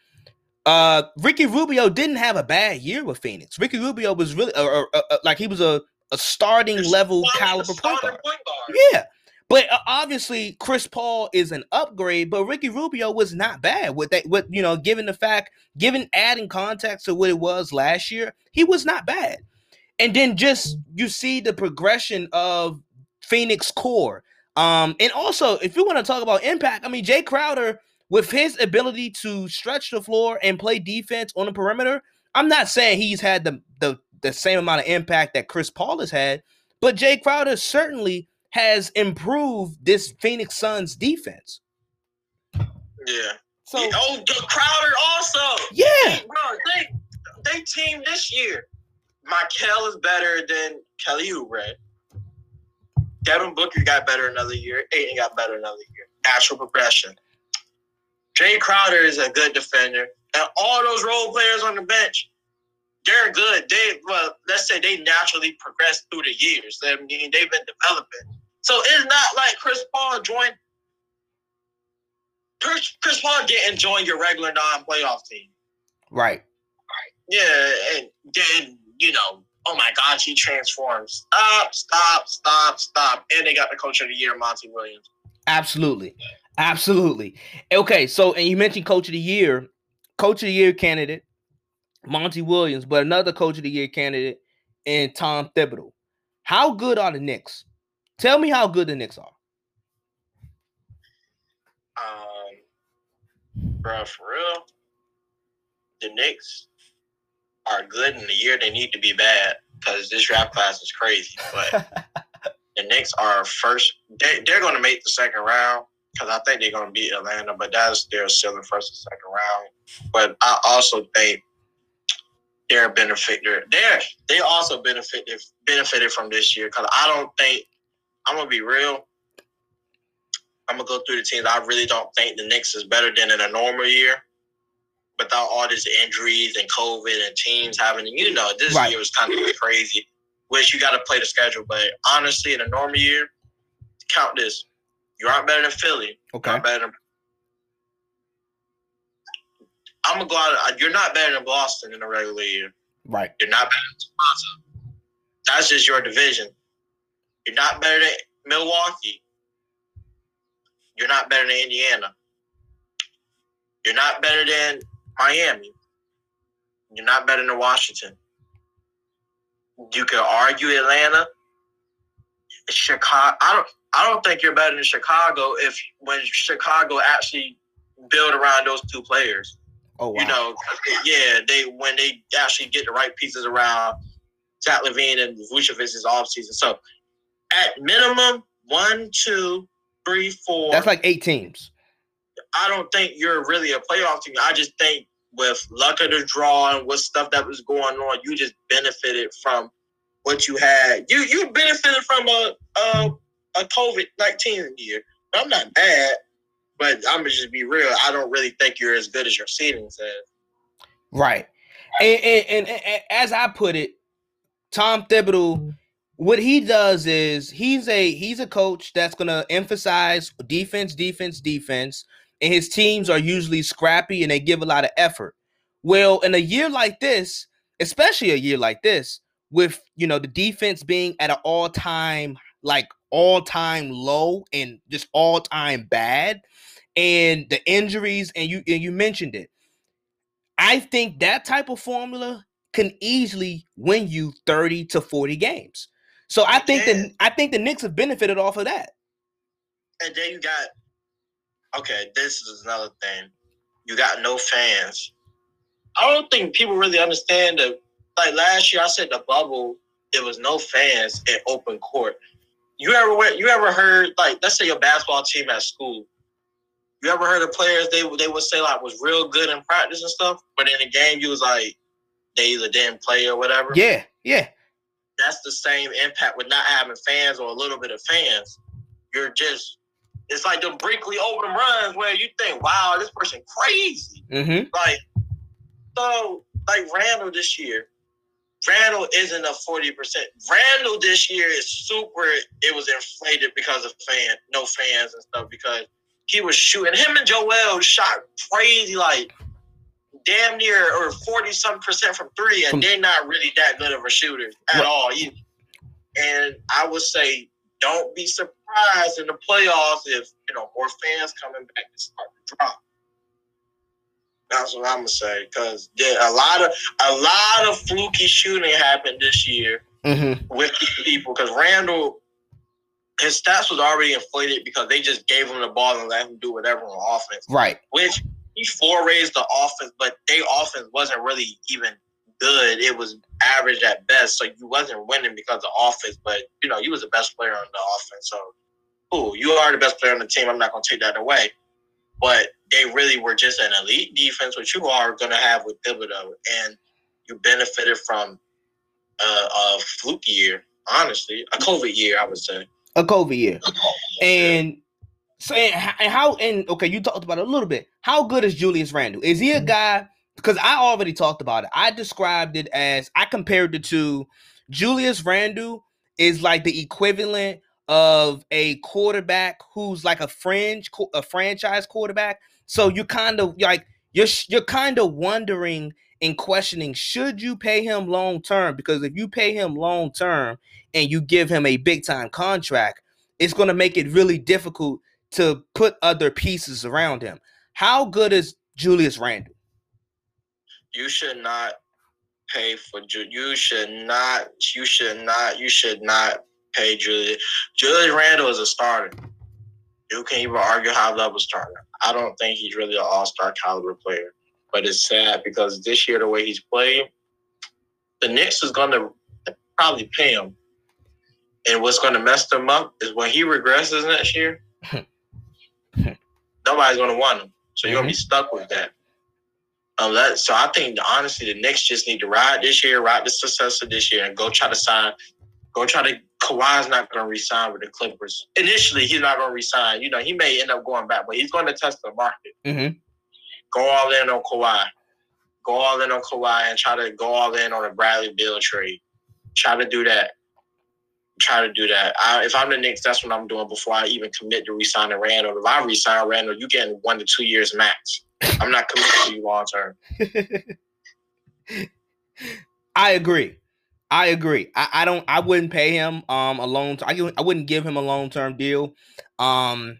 Uh, Ricky Rubio didn't have a bad year with Phoenix. Ricky Rubio was really uh, uh, uh, like he was a, a starting level caliber point guard. point guard. Yeah, but uh, obviously Chris Paul is an upgrade. But Ricky Rubio was not bad with that. With you know, given the fact, given adding context to what it was last year, he was not bad. And then just you see the progression of Phoenix core. Um, and also if you want to talk about impact, I mean Jae Crowder with his ability to stretch the floor and play defense on the perimeter, I'm not saying he's had the the, the same amount of impact that Chris Paul has had, but Jae Crowder certainly has improved this Phoenix Suns defense. Yeah. So oh, Crowder also. Yeah. Bro, they they team this year. Mikal is better than Kelly Oubre. Devin Booker got better another year. Ayton got better another year. Natural progression. Jae Crowder is a good defender, and all those role players on the bench, they're good. They well, let's say they naturally progressed through the years. I mean, they've been developing. So it's not like Chris Paul joined. Chris, Chris Paul didn't join your regular non-playoff team. Right. Right. Yeah, and then you know, oh my God, he transforms. Stop, stop, stop, stop. And they got the coach of the year, Monty Williams. Absolutely. Absolutely. Okay, so and you mentioned coach of the year, coach of the year candidate, Monty Williams, but another coach of the year candidate and Tom Thibodeau. How good are the Knicks? Tell me how good the Knicks are. Um, bro, for real, the Knicks are good in the year they need to be bad because this draft class is crazy. But the Knicks are first; they, they're going to make the second round because I think they're going to beat Atlanta, but that's their still in first and second round. But I also think they're benefited. They're they also benefited benefited from this year because I don't think I'm gonna be real. I'm gonna go through the teams. I really don't think the Knicks is better than in a normal year. Without all these injuries and COVID and teams having, you know, this right. year was kind of crazy. Which you got to play the schedule, but honestly, in a normal year, count this: you aren't better than Philly. Okay. You're better than, I'm gonna go out. You're not better than Boston in a regular year. Right. You're not better than Toronto. That's just your division. You're not better than Milwaukee. You're not better than Indiana. You're not better than Miami. You're not better than Washington. You could argue Atlanta. Chicago. I don't. I don't think you're better than Chicago if when Chicago actually build around those two players. Oh wow. You know, yeah, they when they actually get the right pieces around Zach LaVine and Vucevic's offseason. So at minimum, one, two, three, four. That's like eight teams. I don't think you're really a playoff team. I just think with luck of the draw and with stuff that was going on, you just benefited from what you had. You you benefited from a a a COVID nineteen year. I'm not bad, but I'm gonna just be real. I don't really think you're as good as your seeding says. Right, and, and, and, and as I put it, Tom Thibodeau what he does is he's a he's a coach that's to emphasize defense, defense, defense, and his teams are usually scrappy and they give a lot of effort. Well, in a year like this, especially a year like this, with you know the defense being at an all-time like all-time low and just all-time bad, and the injuries, and you and you mentioned it. I think that type of formula can easily win you 30 to 40 games. So I think that I think the Knicks have benefited off of that. And then you got okay, this is another thing. You got no fans. I don't think people really understand that like last year I said the bubble, there was no fans in open court. You ever went, you ever heard like let's say your basketball team at school. You ever heard of players they they would say like was real good in practice and stuff, but in the game you was like they either didn't play or whatever. Yeah, yeah that's the same impact with not having fans or a little bit of fans. You're just it's like the Brinkley open runs where you think, wow, this person crazy. Mm-hmm. Like so like Randle this year. Randle isn't a 40%. Randle this year is super it was inflated because of fan no fans and stuff because he was shooting him and Joel shot crazy like damn near or 40 some percent from three, and they're not really that good of a shooter at all. Either. And I would say, don't be surprised in the playoffs if you know more fans coming back to start to drop. That's what I'm gonna say because a lot of a lot of fluky shooting happened this year mm-hmm. with people because Randle, his stats was already inflated because they just gave him the ball and let him do whatever on offense. Right. Which he four-raised the offense, but their offense wasn't really even good. It was average at best. So you wasn't winning because of offense, but you know, you was the best player on the offense. So cool, you are the best player on the team. I'm not gonna take that away. But they really were just an elite defense, which you are gonna have with Thibodeau. And you benefited from uh, a fluke year, honestly. A COVID year, I would say. A COVID year. And so and how and okay, you talked about it a little bit. How good is Julius Randle? Is he a mm-hmm. guy? Because I already talked about it. I described it as I compared it to Julius Randle is like the equivalent of a quarterback who's like a fringe, a franchise quarterback. So you kind of like you're you're kind of wondering and questioning should you pay him long term because if you pay him long term and you give him a big time contract, it's going to make it really difficult to put other pieces around him. How good is Julius Randle? You should not pay for you should not you should not you should not pay Julius. Julius Randle is a starter. You can't even argue high level starter. I don't think he's really an all star caliber player. But it's sad because this year the way he's played, the Knicks is gonna probably pay him. And what's gonna mess them up is when he regresses next year, nobody's going to want him. So you're mm-hmm. going to be stuck with that. Um, that. So I think honestly, the Knicks just need to ride this year, ride the success of this year, and go try to sign. Go try to. Kawhi's not going to resign with the Clippers. Initially, he's not going to resign. You know, he may end up going back, but he's going to test the market. Mm-hmm. Go all in on Kawhi. Go all in on Kawhi and try to go all in on a Bradley Beal trade. Try to do that try to do that. I, if I'm the Knicks, that's what I'm doing before I even commit to resigning Randle. If I resign Randle, you getting one to two years max. I'm not committing to you long term. I agree. I agree. I, I don't. I wouldn't pay him um a long. I I wouldn't give him a long term deal. Um,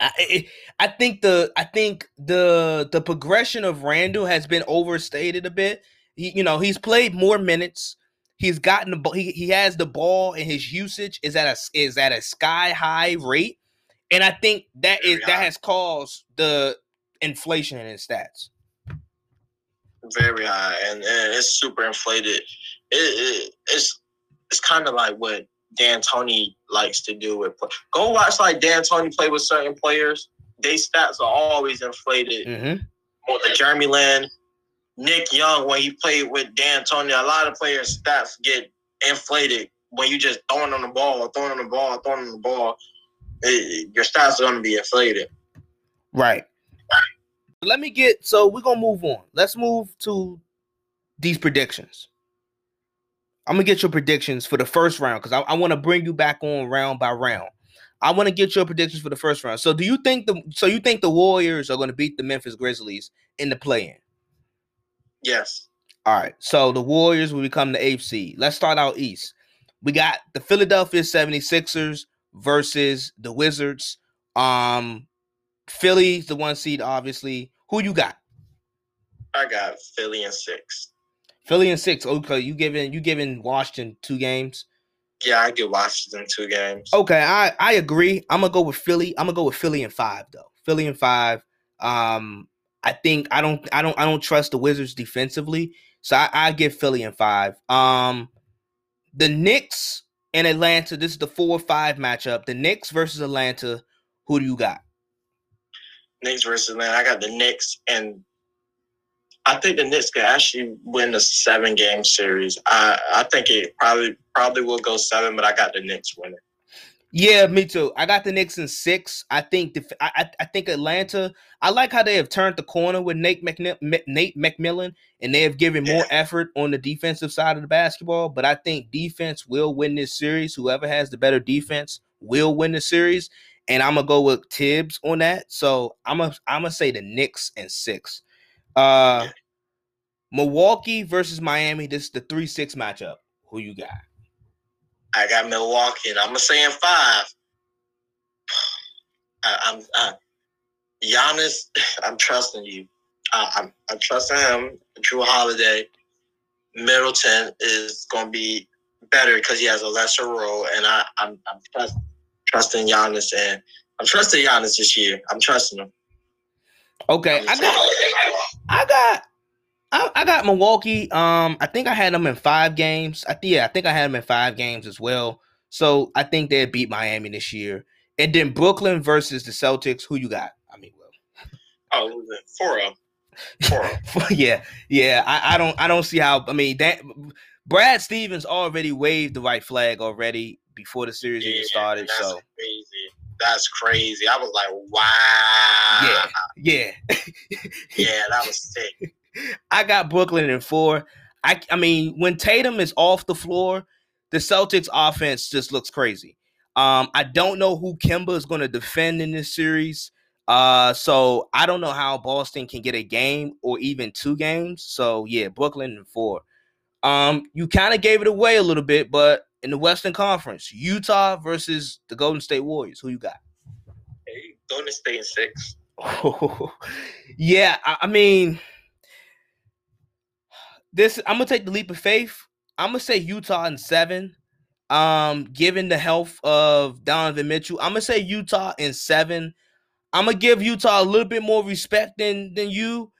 I I think the I think the the progression of Randle has been overstated a bit. He you know he's played more minutes. He's gotten the. He, he has the ball, and his usage is at a is at a sky high rate, and I think that is that has caused the inflation in his stats. Very high, and, and it's super inflated. It, it, it's it's kind of like what D'Antoni likes to do with play. Go watch like D'Antoni play with certain players. They stats are always inflated. Mm-hmm. Or the Jeremy Lin, Nick Young when he played with D'Antoni, A lot of players' stats get inflated when you just throwing on the ball, throwing on the ball, throwing on the ball. It, your stats are going to be inflated. Right. Let me get so we're gonna move on. Let's move to these predictions. I'm gonna get your predictions for the first round because I, I want to bring you back on round by round. I want to get your predictions for the first round. So, do you think the so you think the Warriors are going to beat the Memphis Grizzlies in the play-in? Yes. All right. So the Warriors will become the eighth seed. Let's start out east. We got the Philadelphia 76ers versus the Wizards. Um, Philly's the one seed, obviously. Who you got? I got Philly and six. Philly and six. Okay, you giving you giving Washington two games. Yeah, I give Washington two games. Okay, I I agree. I'm gonna go with Philly. I'm gonna go with Philly and five though. Philly and five. Um, I think I don't I don't I don't trust the Wizards defensively, so I, I give Philly and five. Um, the Knicks and Atlanta. This is the four five matchup. The Knicks versus Atlanta. Who do you got? Knicks versus Atlanta. I got the Knicks, and I think the Knicks could actually win a seven game series. I I think it probably probably will go seven, but I got the Knicks winning. Yeah, me too. I got the Knicks in six. I think the I, I think Atlanta. I like how they have turned the corner with Nate McN- Nate McMillan, and they have given more effort on the defensive side of the basketball. But I think defense will win this series. Whoever has the better defense will win the series, and I'm gonna go with Thibs on that. So I'm gonna I'm gonna say the Knicks in six. Uh, Milwaukee versus Miami. This is the three six matchup. Who you got? I got Milwaukee, and I'm gonna say in five. I, I'm I, Giannis. I'm trusting you. I, I'm I'm trusting him. Jrue Holiday. Middleton is gonna be better because he has a lesser role, and I I'm I'm trust, trusting Giannis, and I'm trusting Giannis this year. I'm trusting him. Okay, I got I got I, I, got Milwaukee. Um, I think I had them in five games. I yeah, I think I had them in five games as well. So I think they beat Miami this year. And then Brooklyn versus the Celtics. Who you got? I mean, well, oh, four of. Four yeah, yeah. I, I don't I don't see how. I mean that Brad Stevens already waved the white flag already before the series yeah, even started. That's so crazy. That's crazy. I was like, wow. Yeah, yeah, yeah. That was sick. I got Brooklyn in four. I I mean, when Tatum is off the floor, the Celtics offense just looks crazy. Um, I don't know who Kemba is going to defend in this series. Uh, so I don't know how Boston can get a game or even two games. So yeah, Brooklyn in four. Um, you kind of gave it away a little bit, but in the Western Conference, Utah versus the Golden State Warriors. Who you got? Hey, Golden State in six. yeah, I, I mean, this I'm gonna take the leap of faith. I'm gonna say Utah in seven. Um, given the health of Donovan Mitchell, I'm gonna say Utah in seven. I'm gonna give Utah a little bit more respect than than you,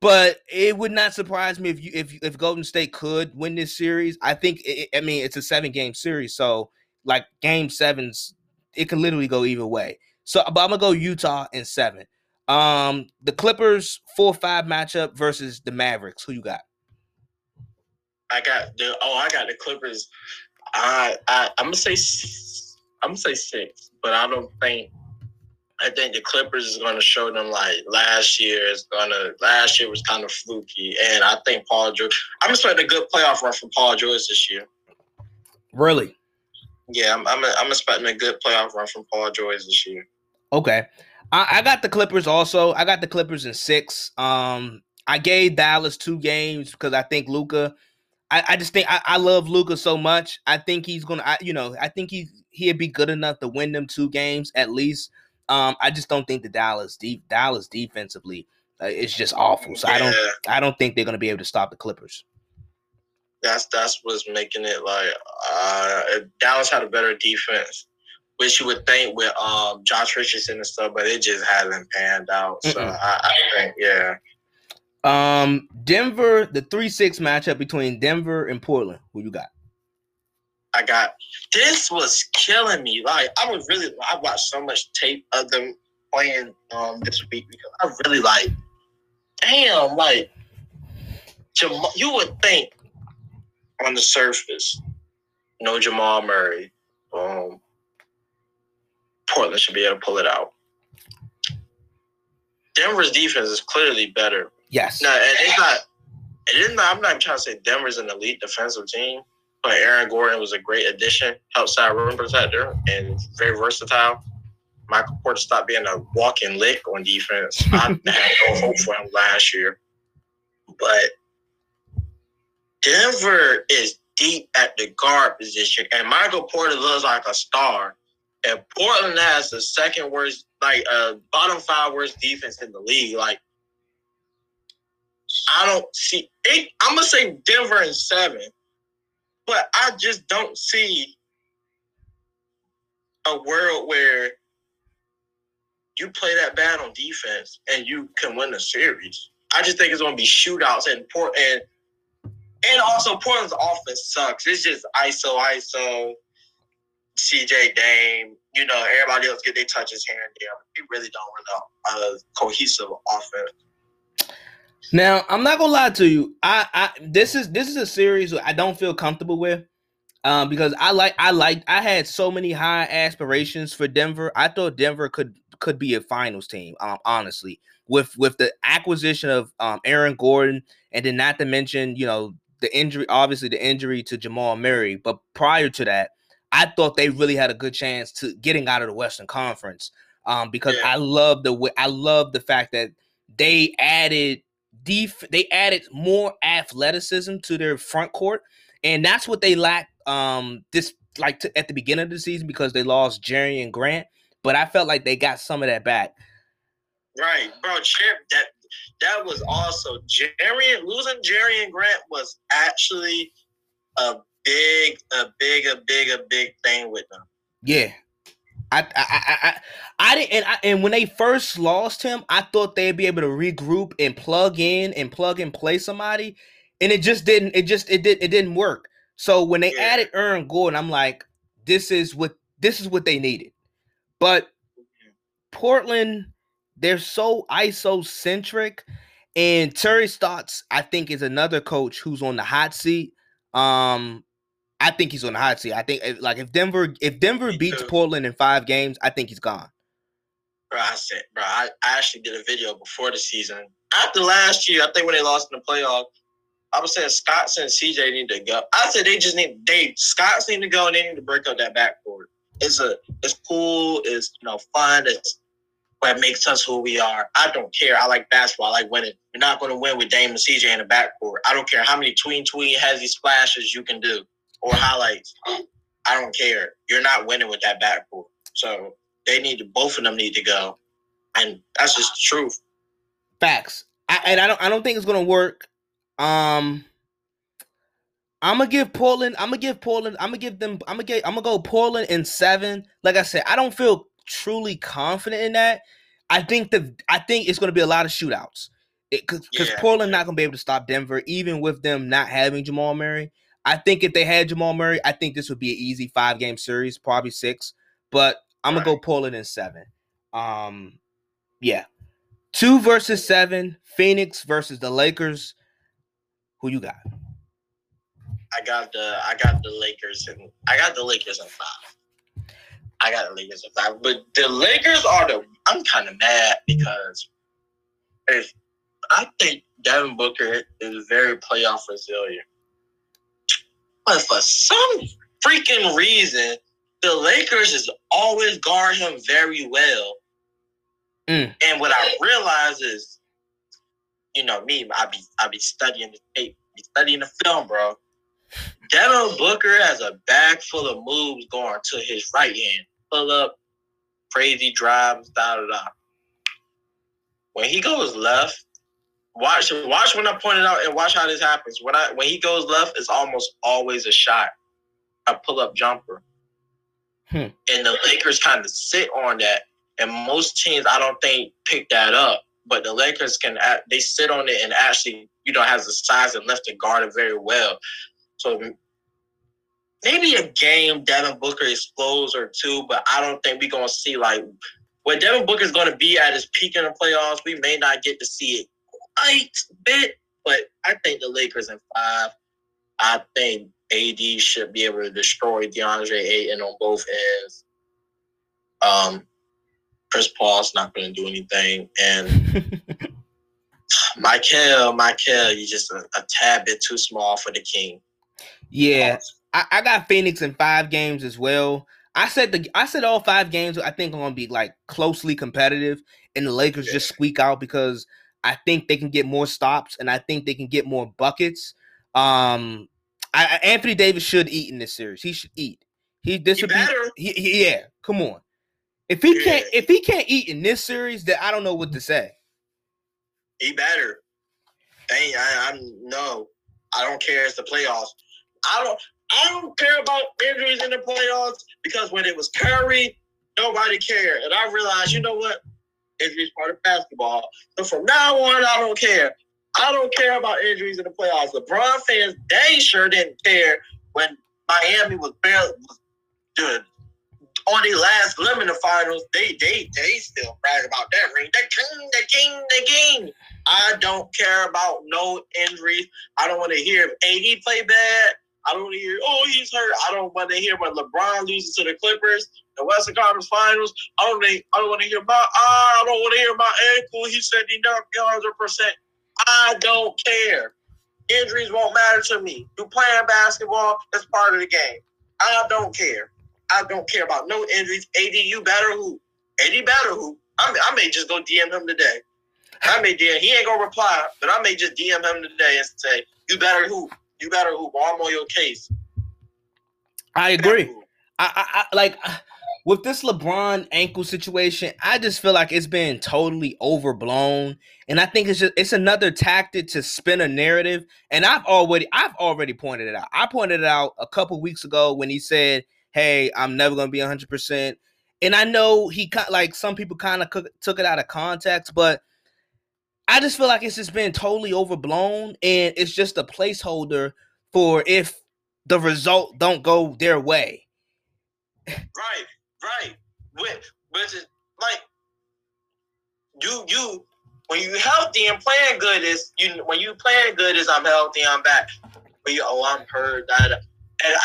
but it would not surprise me if you if if Golden State could win this series. I think it, I mean it's a seven game series, so like game sevens, it can literally go either way. So, but I'm gonna go Utah in seven. Um, the Clippers four five matchup versus the Mavericks. Who you got? I got the oh, I got the Clippers. I I I'm gonna say I'm gonna say six, but I don't think. I think the Clippers is going to show them like last year is going to. Last year was kind of fluky, and I think Paul George. I'm expecting a good playoff run from Paul George this year. Really? Yeah, I'm. I'm, I'm expecting a good playoff run from Paul George this year. Okay, I, I got the Clippers also. I got the Clippers in six. Um, I gave Dallas two games because I think Luka. I, I just think I, I love Luka so much. I think he's gonna, I, you know, I think he he'd be good enough to win them two games at least. Um, I just don't think the Dallas deep Dallas defensively uh, is just awful. So yeah. I don't I don't think they're gonna be able to stop the Clippers. That's that's what's making it like uh, Dallas had a better defense, which you would think with um, Josh Richardson and stuff, but it just hasn't panned out. So I, I think yeah. Um, Denver, the three six matchup between Denver and Portland. Who you got? I got this was killing me. Like I was really I watched so much tape of them playing um this week because I really like damn like Jamal, you would think on the surface, you no Jamal Murray, um, Portland should be able to pull it out. Denver's defense is clearly better Yes. No, and it's not. It is not. I'm not trying to say Denver's an elite defensive team, but Aaron Gordon was a great addition, outside rim protector, and very versatile. Michael Porter stopped being a walking lick on defense. I had no hope for him last year. But Denver is deep at the guard position, and Michael Porter looks like a star. And Portland has the second worst, like uh, bottom five worst defense in the league. Like, I don't see it. I'm gonna say Denver in seven, but I just don't see a world where you play that bad on defense and you can win the series. I just think it's going to be shootouts and Port and and also Portland's offense sucks. It's just ISO, ISO, CJ Dame. You know, everybody else get their touches here and there. We really don't run a cohesive offense. Now, I'm not gonna lie to you. I, I this is this is a series I don't feel comfortable with. Um, because I like I like I had so many high aspirations for Denver. I thought Denver could could be a finals team. Um, honestly, with with the acquisition of um Aaron Gordon, and then not to mention you know the injury, obviously the injury to Jamal Murray. But prior to that, I thought they really had a good chance to getting out of the Western Conference. Um, because yeah. I love the way I love the fact that they added def- they added more athleticism to their front court, and that's what they lacked um this like to, at the beginning of the season because they lost Jerami Grant but I felt like they got some of that back. Right, bro. That that was also Jerry losing Jerami Grant was actually a big, a big, a big, a big thing with them. Yeah. I, I I I didn't and, I, and when they first lost him, I thought they'd be able to regroup and plug in and plug and play somebody, and it just didn't. It just it did it didn't work. So when they yeah. added Aaron Gordon, I'm like, this is what this is what they needed. But Portland, they're so ISO centric. And Terry Stotts, I think, is another coach who's on the hot seat. Um, I think he's on the hot seat. I think eh, like if Denver if Denver Me beats too. Portland in five games, I think he's gone. Bro, I said, bro, I, I actually did a video before the season. After last year, I think when they lost in the playoff, I was saying Scott and CJ need to go. I said they just need they Stotts need to go and they need to break up that backcourt it's a it's cool, it's you know fun, it's what makes us who we are. I don't care. I like basketball. I like winning. You're not going to win with Dame and CJ in the backcourt. I don't care how many tween tween heavy splashes you can do or highlights. I don't care. You're not winning with that backcourt. So they need to. Both of them need to go, and that's just the truth. Facts. I, and I don't. I don't think it's going to work. Um, I'm gonna give Portland. I'm gonna give Portland. I'm gonna give them. I'm gonna get. I'm gonna go Portland in seven. Like I said, I don't feel truly confident in that. I think the. I think it's gonna be a lot of shootouts because because yeah. Portland not gonna be able to stop Denver, even with them not having Jamal Murray. I think if they had Jamal Murray, I think this would be an easy five game series, probably six. But I'm gonna go Portland in seven. Um, yeah, two versus seven. Phoenix versus the Lakers. Who you got? I got the I got the Lakers and I got the Lakers in five. I got the Lakers in five, but the Lakers are the. I'm kind of mad because if I think Devin Booker is very playoff resilient, but for some freaking reason, the Lakers is always guard him very well. Mm. And what I realize is, you know, me, I be I be studying the tape, be studying the film, bro. Devin Booker has a bag full of moves going to his right hand. Pull up, crazy drives, da da da. When he goes left, watch watch when I point it out and watch how this happens. When I when he goes left, it's almost always a shot. A pull up jumper. Hmm. And the Lakers kind of sit on that. And most teams I don't think pick that up. But the Lakers can they sit on it and actually, you know, has the size and left to guard it very well. So maybe a game Devin Booker explodes or two, but I don't think we're gonna see like when Devin Booker is gonna be at his peak in the playoffs. We may not get to see it a bit, but I think the Lakers in five. I think AD should be able to destroy DeAndre Ayton on both ends. Um, Chris Paul's not going to do anything, and Mikal, Michael, you're just a, a tad bit too small for the King. Yeah, I, I got Phoenix in five games as well. I said the I said all five games I think are gonna be like closely competitive, and the Lakers yeah. just squeak out because I think they can get more stops and I think they can get more buckets. Um, I, Anthony Davis should eat in this series. He should eat. He this he would better. be he, he, yeah. Come on. If he yeah. can't if he can't eat in this series, then I don't know what to say. He better. Dang, I, I'm no. I don't care. It's the playoffs. I don't. I don't care about injuries in the playoffs because when it was Curry, nobody cared, and I realized, you know what? Injuries part of basketball. So from now on, I don't care. I don't care about injuries in the playoffs. LeBron fans, they sure didn't care when Miami was barely was doing on the last glimmer in the finals. They they they still brag about that ring. The king, the king, the king. I don't care about no injuries. I don't want to hear if AD play bad. I don't hear, oh, he's hurt. I don't want to hear when LeBron loses to the Clippers, the Western Conference Finals. I don't. I don't want to hear about. Ah, I don't want to hear about ankle. He said he hundred percent. I don't care. Injuries won't matter to me. You playing basketball, it's part of the game. I don't care. I don't care about no injuries. AD, you better who? AD better who? I may, I may just go DM him today. I may DM. He ain't gonna reply, but I may just DM him today and say, "You better who? You better who? I'm on your case." I agree. I, I, I like uh, with this LeBron ankle situation, I just feel like it's been totally overblown. And I think it's just it's another tactic to spin a narrative. And I've already I've already pointed it out. I pointed it out a couple weeks ago when he said, Hey, I'm never gonna be 100 percent And I know he kind like some people kind of took it out of context, but I just feel like it's just been totally overblown and it's just a placeholder for if the result don't go their way. Right. Right. With but like you you when you healthy and playing good is you when you playing good is I'm healthy, I'm back. But you oh I'm hurt, that and I,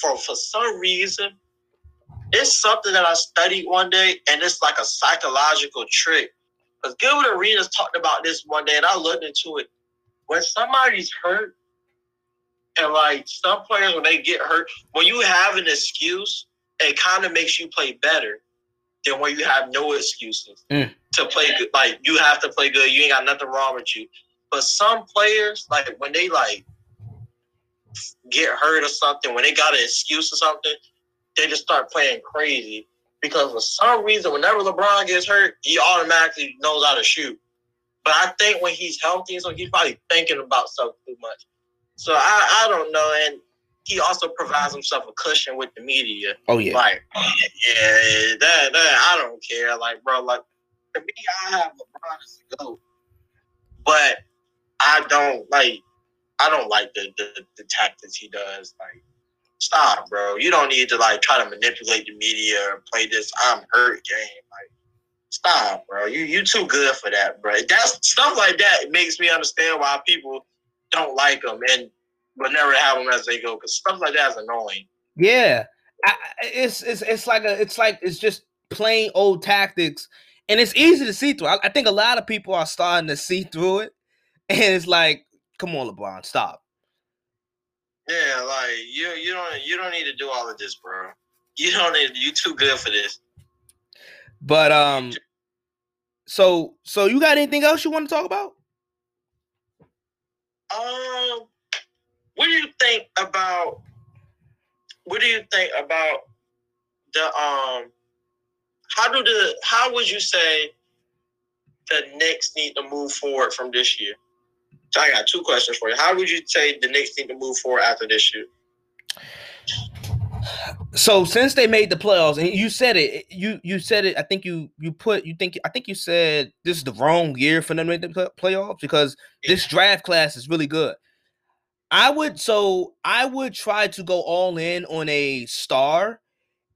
for for some reason it's something that I studied one day and it's like a psychological trick. Because Gilbert Arenas talked about this one day and I looked into it. When somebody's hurt, and like some players when they get hurt, when you have an excuse, it kind of makes you play better than when you have no excuses mm. to play good. Like you have to play good. You ain't got nothing wrong with you. But some players, like when they like get hurt or something, when they got an excuse or something, they just start playing crazy. Because for some reason, whenever LeBron gets hurt, he automatically knows how to shoot. But I think when he's healthy, so he's probably thinking about stuff too much. So I, I don't know. And he also provides himself a cushion with the media. Oh yeah, like yeah, that that I don't care. Like bro, like to me, I have LeBron as a go, but I don't like. I don't like the, the the tactics he does. Like, stop, bro. You don't need to like try to manipulate the media or play this I'm hurt game. Like, stop, bro. You you too good for that, bro. That's stuff like that makes me understand why people don't like them and but never have them as they go because stuff like that is annoying. Yeah, I, it's it's it's like a it's like it's just plain old tactics, and it's easy to see through. I, I think a lot of people are starting to see through it, and it's like, come on, LeBron, stop. Yeah, like you you don't you don't need to do all of this, bro. You don't need you too good for this. But um, so so you got anything else you want to talk about? Um, what do you think about? What do you think about the um? How do the how would you say the Knicks need to move forward from this year? So I got two questions for you. How would you say the Knicks need to move forward after this year? So since they made the playoffs, and you said it, you you said it. I think you you put you think I think you said this is the wrong year for them to make the playoffs because yeah. this draft class is really good. I would so I would try to go all in on a star.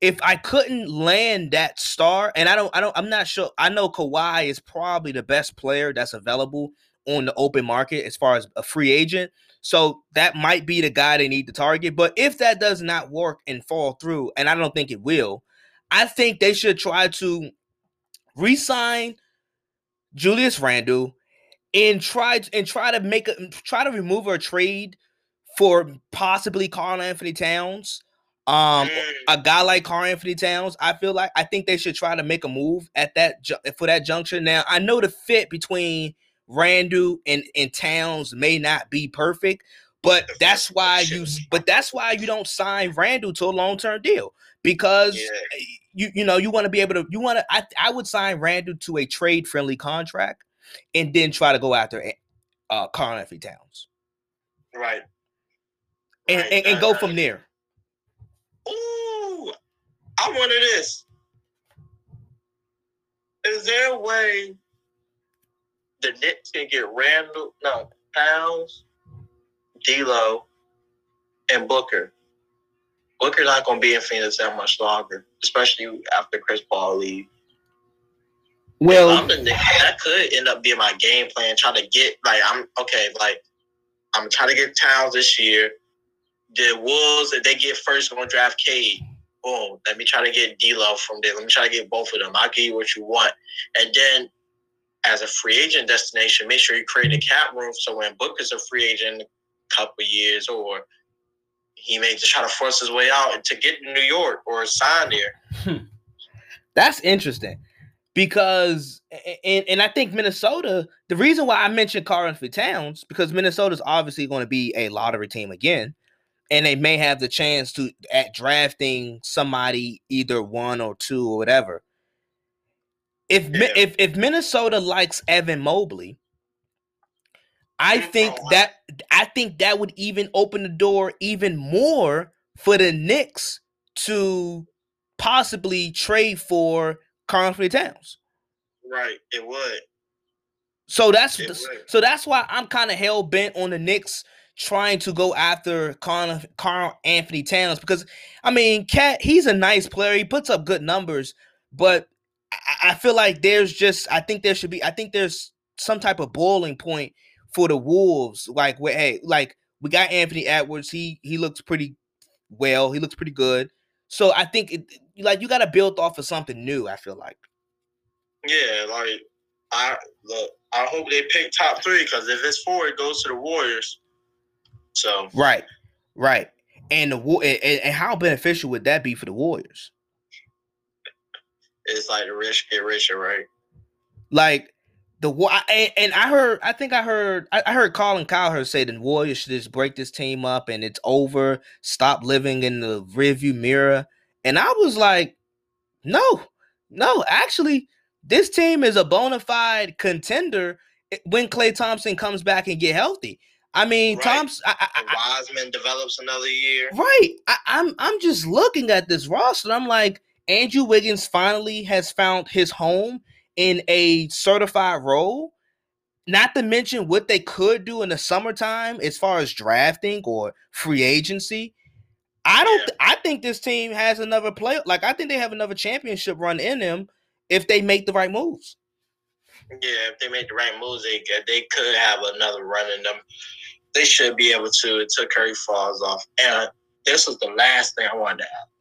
If I couldn't land that star, and I don't, I don't, I'm not sure. I know Kawhi is probably the best player that's available on the open market as far as a free agent. So that might be the guy they need to target. But if that does not work and fall through, and I don't think it will, I think they should try to re-sign Julius Randle and try and try to make a try to remove a trade for possibly Karl-Anthony Towns. Um, Mm. a guy like Karl-Anthony Towns, I feel like I think they should try to make a move at that ju- for that juncture. Now, I know the fit between Randle and and Towns may not be perfect, but that's why you but that's why you don't sign Randle to a long-term deal because Yeah. you you know you want to be able to you want to I, I would sign Randle to a trade friendly contract and then try to go after uh Karl Anthony Towns Right. and, Right, and, and go right, from there. Ooh, I wanted this. Is there a way the Knicks can get Randle, no, Towns, D'Lo, and Booker? Booker not going to be in Phoenix that much longer, especially after Chris Paul leave. Well, I'm the Knicks, that could end up being my game plan. Try to get like I'm okay. Like I'm trying to get Towns this year. The Wolves, if they get first, I'm gonna draft Cade. Boom. Let me try to get D'Lo from there. Let me try to get both of them. I'll give you what you want. And then, as a free agent destination, make sure you create a mm-hmm. cap room so when Booker's a free agent in a couple years, or he may just try to force his way out to get to New York or sign there. Hmm. that's interesting because and, and I think Minnesota, the reason why I mentioned Karl Anthony Towns, because Minnesota's obviously going to be a lottery team again. And they may have the chance to at drafting somebody either one or two or whatever. If Yeah. if if Minnesota likes Evan Mobley, I think that I think that would even open the door even more for the Knicks to possibly trade for Karl Anthony Towns. Right. It would. So that's the- would. so that's why I'm kind of hell bent on the Knicks trying to go after Karl, Karl Anthony Towns because I mean, KAT he's a nice player. He puts up good numbers, but I, I feel like there's just I think there should be I think there's some type of boiling point for the Wolves. Like where hey, like we got Anthony Edwards. He he looks pretty well. He looks pretty good. So I think it, like you got to build off of something new. I feel like. Yeah, like I look. I hope they pick top three because if it's four, it goes to the Warriors. So Right, right. And the war and, and how beneficial would that be for the Warriors? It's like the rich get richer, right? Like the and, and I heard, I think I heard, I, I heard Colin Cowherd say the Warriors should just break this team up and it's over. Stop living in the rearview mirror. And I was like, no, no, actually, this team is a bona fide contender when Klay Thompson comes back and get healthy. I mean, Right. Thompson. I, I, Wiseman develops another year. Right. I, I'm I'm just looking at this roster. I'm like, Andrew Wiggins finally has found his home in a certified role. Not to mention what they could do in the summertime as far as drafting or free agency. I don't. Th- I think this team has another play. Like I think they have another championship run in them if they make the right moves. Yeah, if they make the right moves, they they could have another run in them. They should be able to until Curry falls off. And this was the last thing I wanted to ask.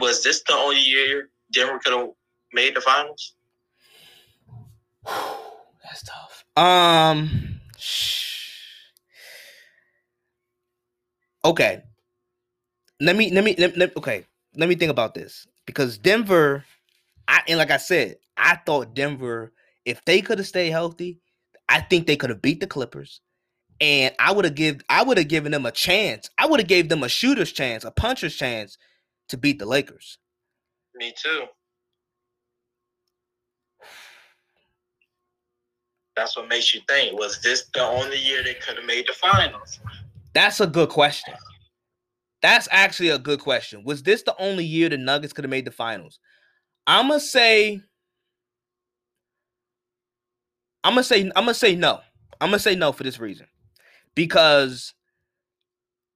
Was this the only year Denver could have made the finals? That's tough. Um. Okay. Let me let me let, let- okay. Let me think about this because Denver, I and like I said, I thought Denver, if they could have stayed healthy, I think they could have beat the Clippers, and I would have give I would have given them a chance. I would have gave them a shooter's chance, a puncher's chance to beat the Lakers. Me too. That's what makes you think. Was this the only year they could have made the finals? That's a good question. That's actually a good question. Was this the only year the Nuggets could have made the finals? I'm gonna say. I'm gonna say. I'm gonna say no. I'm gonna say no for this reason, because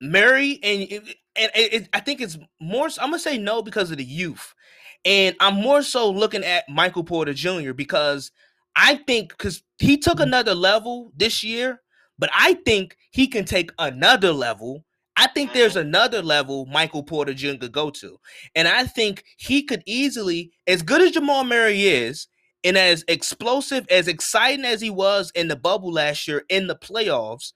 Murray and and it, it- I think it's more. so- I'm gonna say no because of the youth, and I'm more so looking at Michael Porter Jr. because I think because he took mm-hmm. another level this year, but I think he can take another level. I think there's mm-hmm. another level Michael Porter Jr. could go to. And I think he could easily, as good as Jamal Murray is, and as explosive, as exciting as he was in the bubble last year in the playoffs,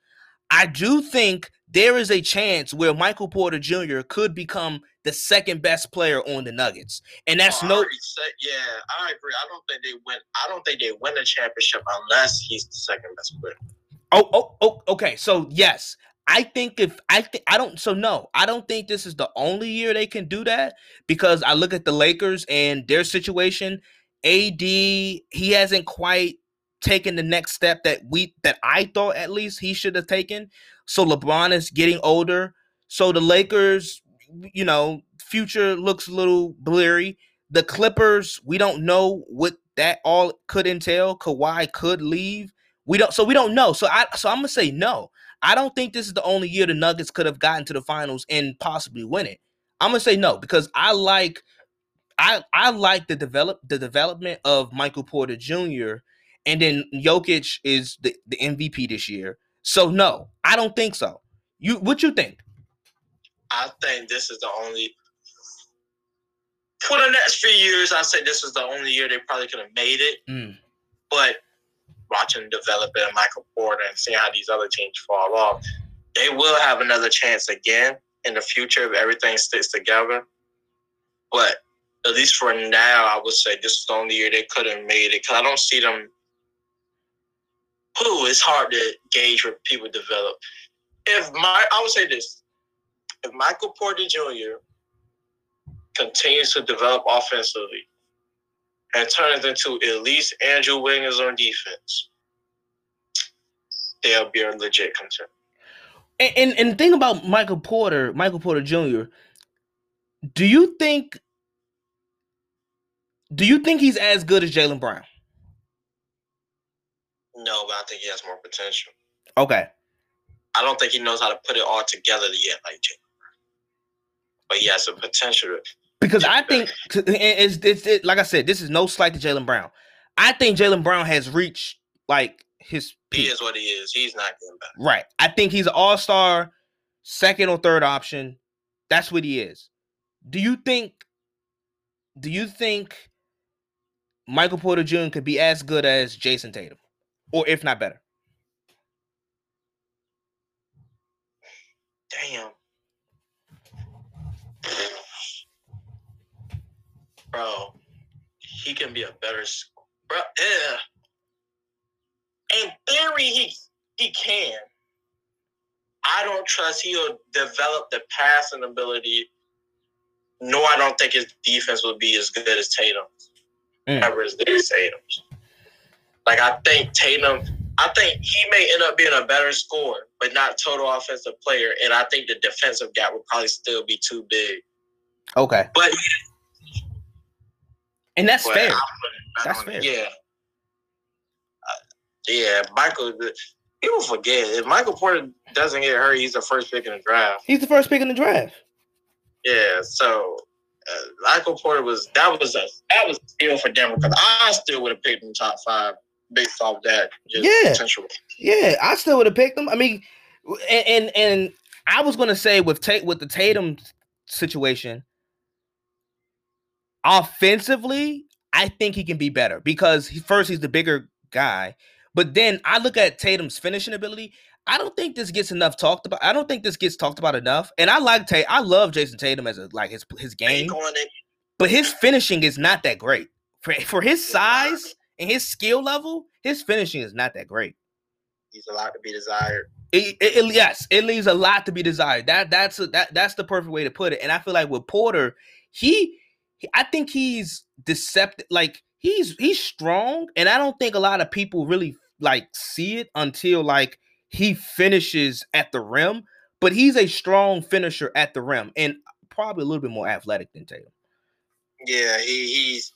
I do think there is a chance where Michael Porter Jr. could become the second best player on the Nuggets, and that's Oh, no. already said- yeah, I agree. I don't think they win. I don't think they win a championship unless he's the second best player. Oh, oh, oh, okay. So yes, I think if I think I don't. So no, I don't think this is the only year they can do that because I look at the Lakers and their situation. AD, he hasn't quite taken the next step that we that I thought at least he should have taken. So LeBron is getting older. So the Lakers, you know, future looks a little blurry. The Clippers, we don't know what that all could entail. Kawhi could leave. We don't so we don't know. So I so I'm gonna say no. I don't think this is the only year the Nuggets could have gotten to the finals and possibly win it. I'm gonna say no because I like I I like the develop the development of Michael Porter Jr. and then Jokic is the, the MVP this year. So no, I don't think so. You what you think? I think this is the only. For the next few years, I say this is the only year they probably could have made it. Mm. But watching the development of Michael Porter and seeing how these other teams fall off, they will have another chance again in the future if everything sticks together. But at least for now, I would say this is the only year they could have made it because I don't see them. Who it's hard to gauge where people develop. If my, I would say this: if Michael Porter Jr. continues to develop offensively and turns into at least Andrew Wiggins on defense, they'll be a legit contender. And, and and thing about Michael Porter, Michael Porter Jr. Do you think? Do you think he's as good as Jaylen Brown? No, but I think he has more potential. Okay. I don't think he knows how to put it all together yet, like Jaylen. But he has the potential. to- Because I think it's, it's it, like I said, this is no slight to Jaylen Brown. I think Jaylen Brown has reached like his Peak. He is what he is. He's not getting better. Right. I think he's an all-star, second or third option. That's what he is. Do you think do you think Michael Porter Jr. could be as good as Jayson Tatum? Or if not better? Damn. Bro, he can be a better bro. Yeah. In theory, he he can. I don't trust he'll develop the passing ability. No, I don't think his defense will be as good as Tatum. Mm. Ever as good as Tatum's. Like I think Tatum, I think he may end up being a better scorer, but not total offensive player. And I think the defensive gap would probably still be too big. Okay. But, And that's but fair. I wouldn't That's fair. Yeah. Uh, yeah, Michael. People forget if Michael Porter doesn't get hurt, he's the first pick in the draft. He's the first pick in the draft. Yeah, so uh, Michael Porter was that was a that was a steal for Denver because I still would have picked him top five based off that just Yeah. Yeah, I still would have picked him. I mean, and and, and I was gonna say with Tate with the Tatum situation, offensively, I think he can be better because he, first he's the bigger guy, but then I look at Tatum's finishing ability. I don't think this gets enough talked about. I don't think this gets talked about enough. And I like Tate. I love Jayson Tatum as a like his his game, but his finishing is not that great for for his size and his skill level. His finishing is not that great. he's a lot to be desired. It, it, it- yes, it leaves a lot to be desired. That that's a, that that's the perfect way to put it. And I feel like with Porter, he, he- I think he's deceptive. Like he's he's strong, and I don't think a lot of people really like see it until like he finishes at the rim. But he's a strong finisher at the rim, and probably a little bit more athletic than Tatum. Yeah, he, he's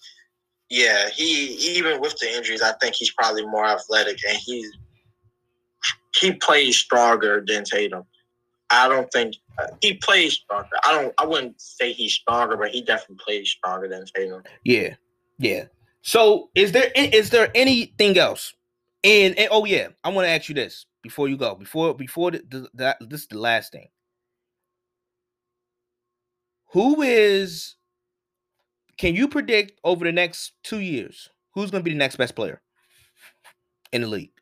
yeah he even with the injuries, I think he's probably more athletic and he's he plays stronger than Tatum. I don't think uh, he plays stronger. I don't. I wouldn't say he's stronger, but he definitely plays stronger than Tatum. Yeah, yeah. So is there is there anything else? And, and oh yeah, I want to ask you this before you go. Before before the, the, that this is the last thing. Who is? Can you predict over the next two years who's going to be the next best player in the league?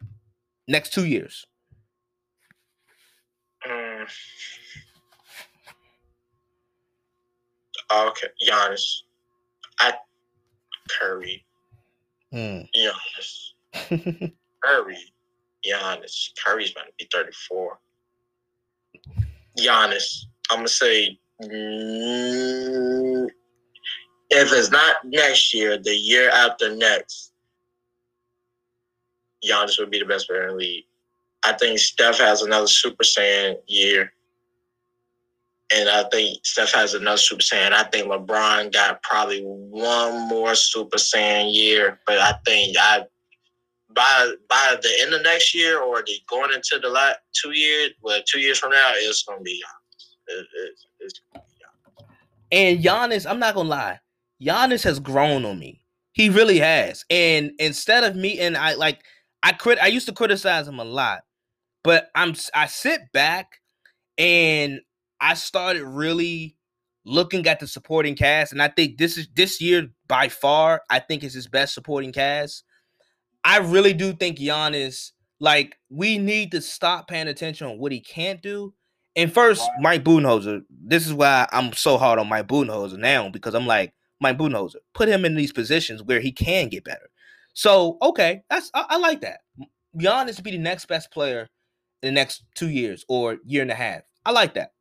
Next two years. Mm. Okay, Giannis. I Curry. Hmm. Giannis. Curry. Giannis. Curry's about to be 34. Giannis. I'm gonna say mm, if it's not next year, the year after next, Giannis would be the best player in the league. I think Steph has another Super Saiyan year. And I think Steph has another Super Saiyan. I think LeBron got probably one more Super Saiyan year, but I think I by by the end of next year or the going into the last two years, well, two years from now, it's gonna be Giannis. It, it, it's gonna be Giannis. And Giannis, I'm not gonna lie, Giannis has grown on me. He really has. And instead of me, and I like, I crit, I used to criticize him a lot, but I'm I sit back and I started really looking at the supporting cast, and I think this is this year by far, I think is his best supporting cast. I really do think Giannis, like, we need to stop paying attention on what he can't do. And first, Mike Budenholzer. This is why I'm so hard on Mike Budenholzer now because I'm like, Mike Budenholzer, put him in these positions where he can get better. So, okay, that's I, I like that. Giannis to be the next best player in the next two years or year and a half. I like that.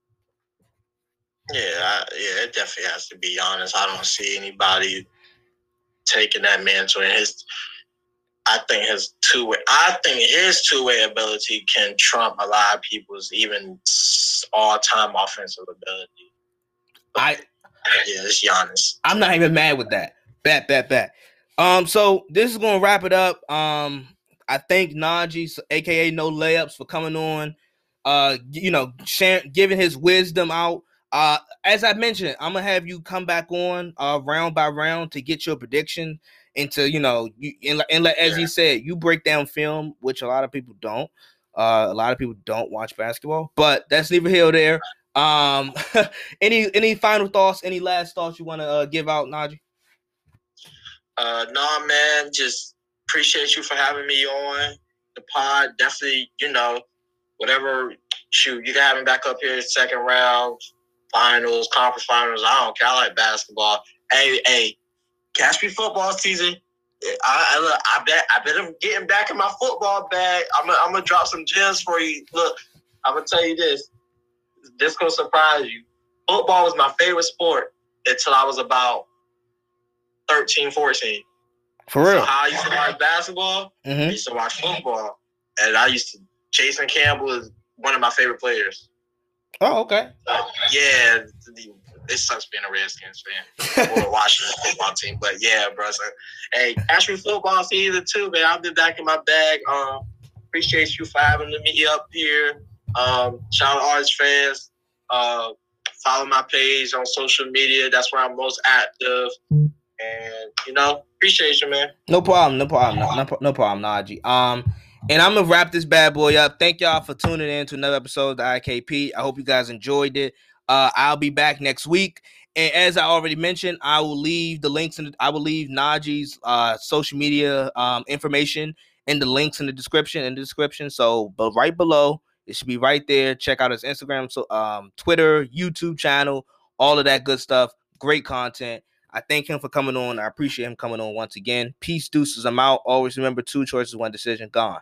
Yeah, I, yeah, it definitely has to be Giannis. I don't see anybody taking that mantle. And his, I think his two way, I think his two way ability can trump a lot of people's even all time offensive ability. I Yeah, it's Giannis. I'm not even mad with that. Bet, bet, bet. Um, so this is gonna wrap it up. Um, I thank Najee, aka No Layups, for coming on. Uh, you know, sharing, giving his wisdom out. Uh, as I mentioned, I'm gonna have you come back on uh round by round to get your prediction into you know you and, and let as he said, you break down film, which a lot of people don't. Uh, a lot of people don't watch basketball, but that's neither here there. Um, any any final thoughts? Any last thoughts you want to uh, give out, Najee? Uh, nah, man, just appreciate you for having me on the pod. Definitely, you know, whatever. Shoot, you can have me back up here second round, finals, conference finals. I don't care. I like basketball. Hey, hey, catch me football season. I, I, look, I bet I bet I'm getting back in my football bag. I'm gonna drop some gems for you. Look, I'm gonna tell you this. This gonna surprise you. Football was my favorite sport until I was about 13, 14. For So real? how I used to watch basketball, I hmm used to watch football, and I used to. Jason Campbell is one of my favorite players. Oh, okay. Uh, yeah, it sucks being a Redskins fan or a Washington football team, but yeah, bro. So, hey, me football season too, man. I'll be back in my bag. Um, appreciate you for having me up here. Um, shout out artist fans. Uh, follow my page on social media. That's where I'm most active. And you know, appreciate you, man. No problem. No problem. No, no, no problem, Najee. Um, and I'm gonna wrap this bad boy up. Thank y'all for tuning in to another episode of the IKP. I hope you guys enjoyed it. Uh, I'll be back next week. And as I already mentioned, I will leave the links in. The, I will leave Najee's uh, social media um, information and the links in the description. In the description, so but right below, it should be right there. Check out his Instagram, so um, Twitter, YouTube channel, all of that good stuff. Great content. I thank him for coming on. I appreciate him coming on once again. Peace, deuces. I'm out. Always remember two choices, one decision. Gone.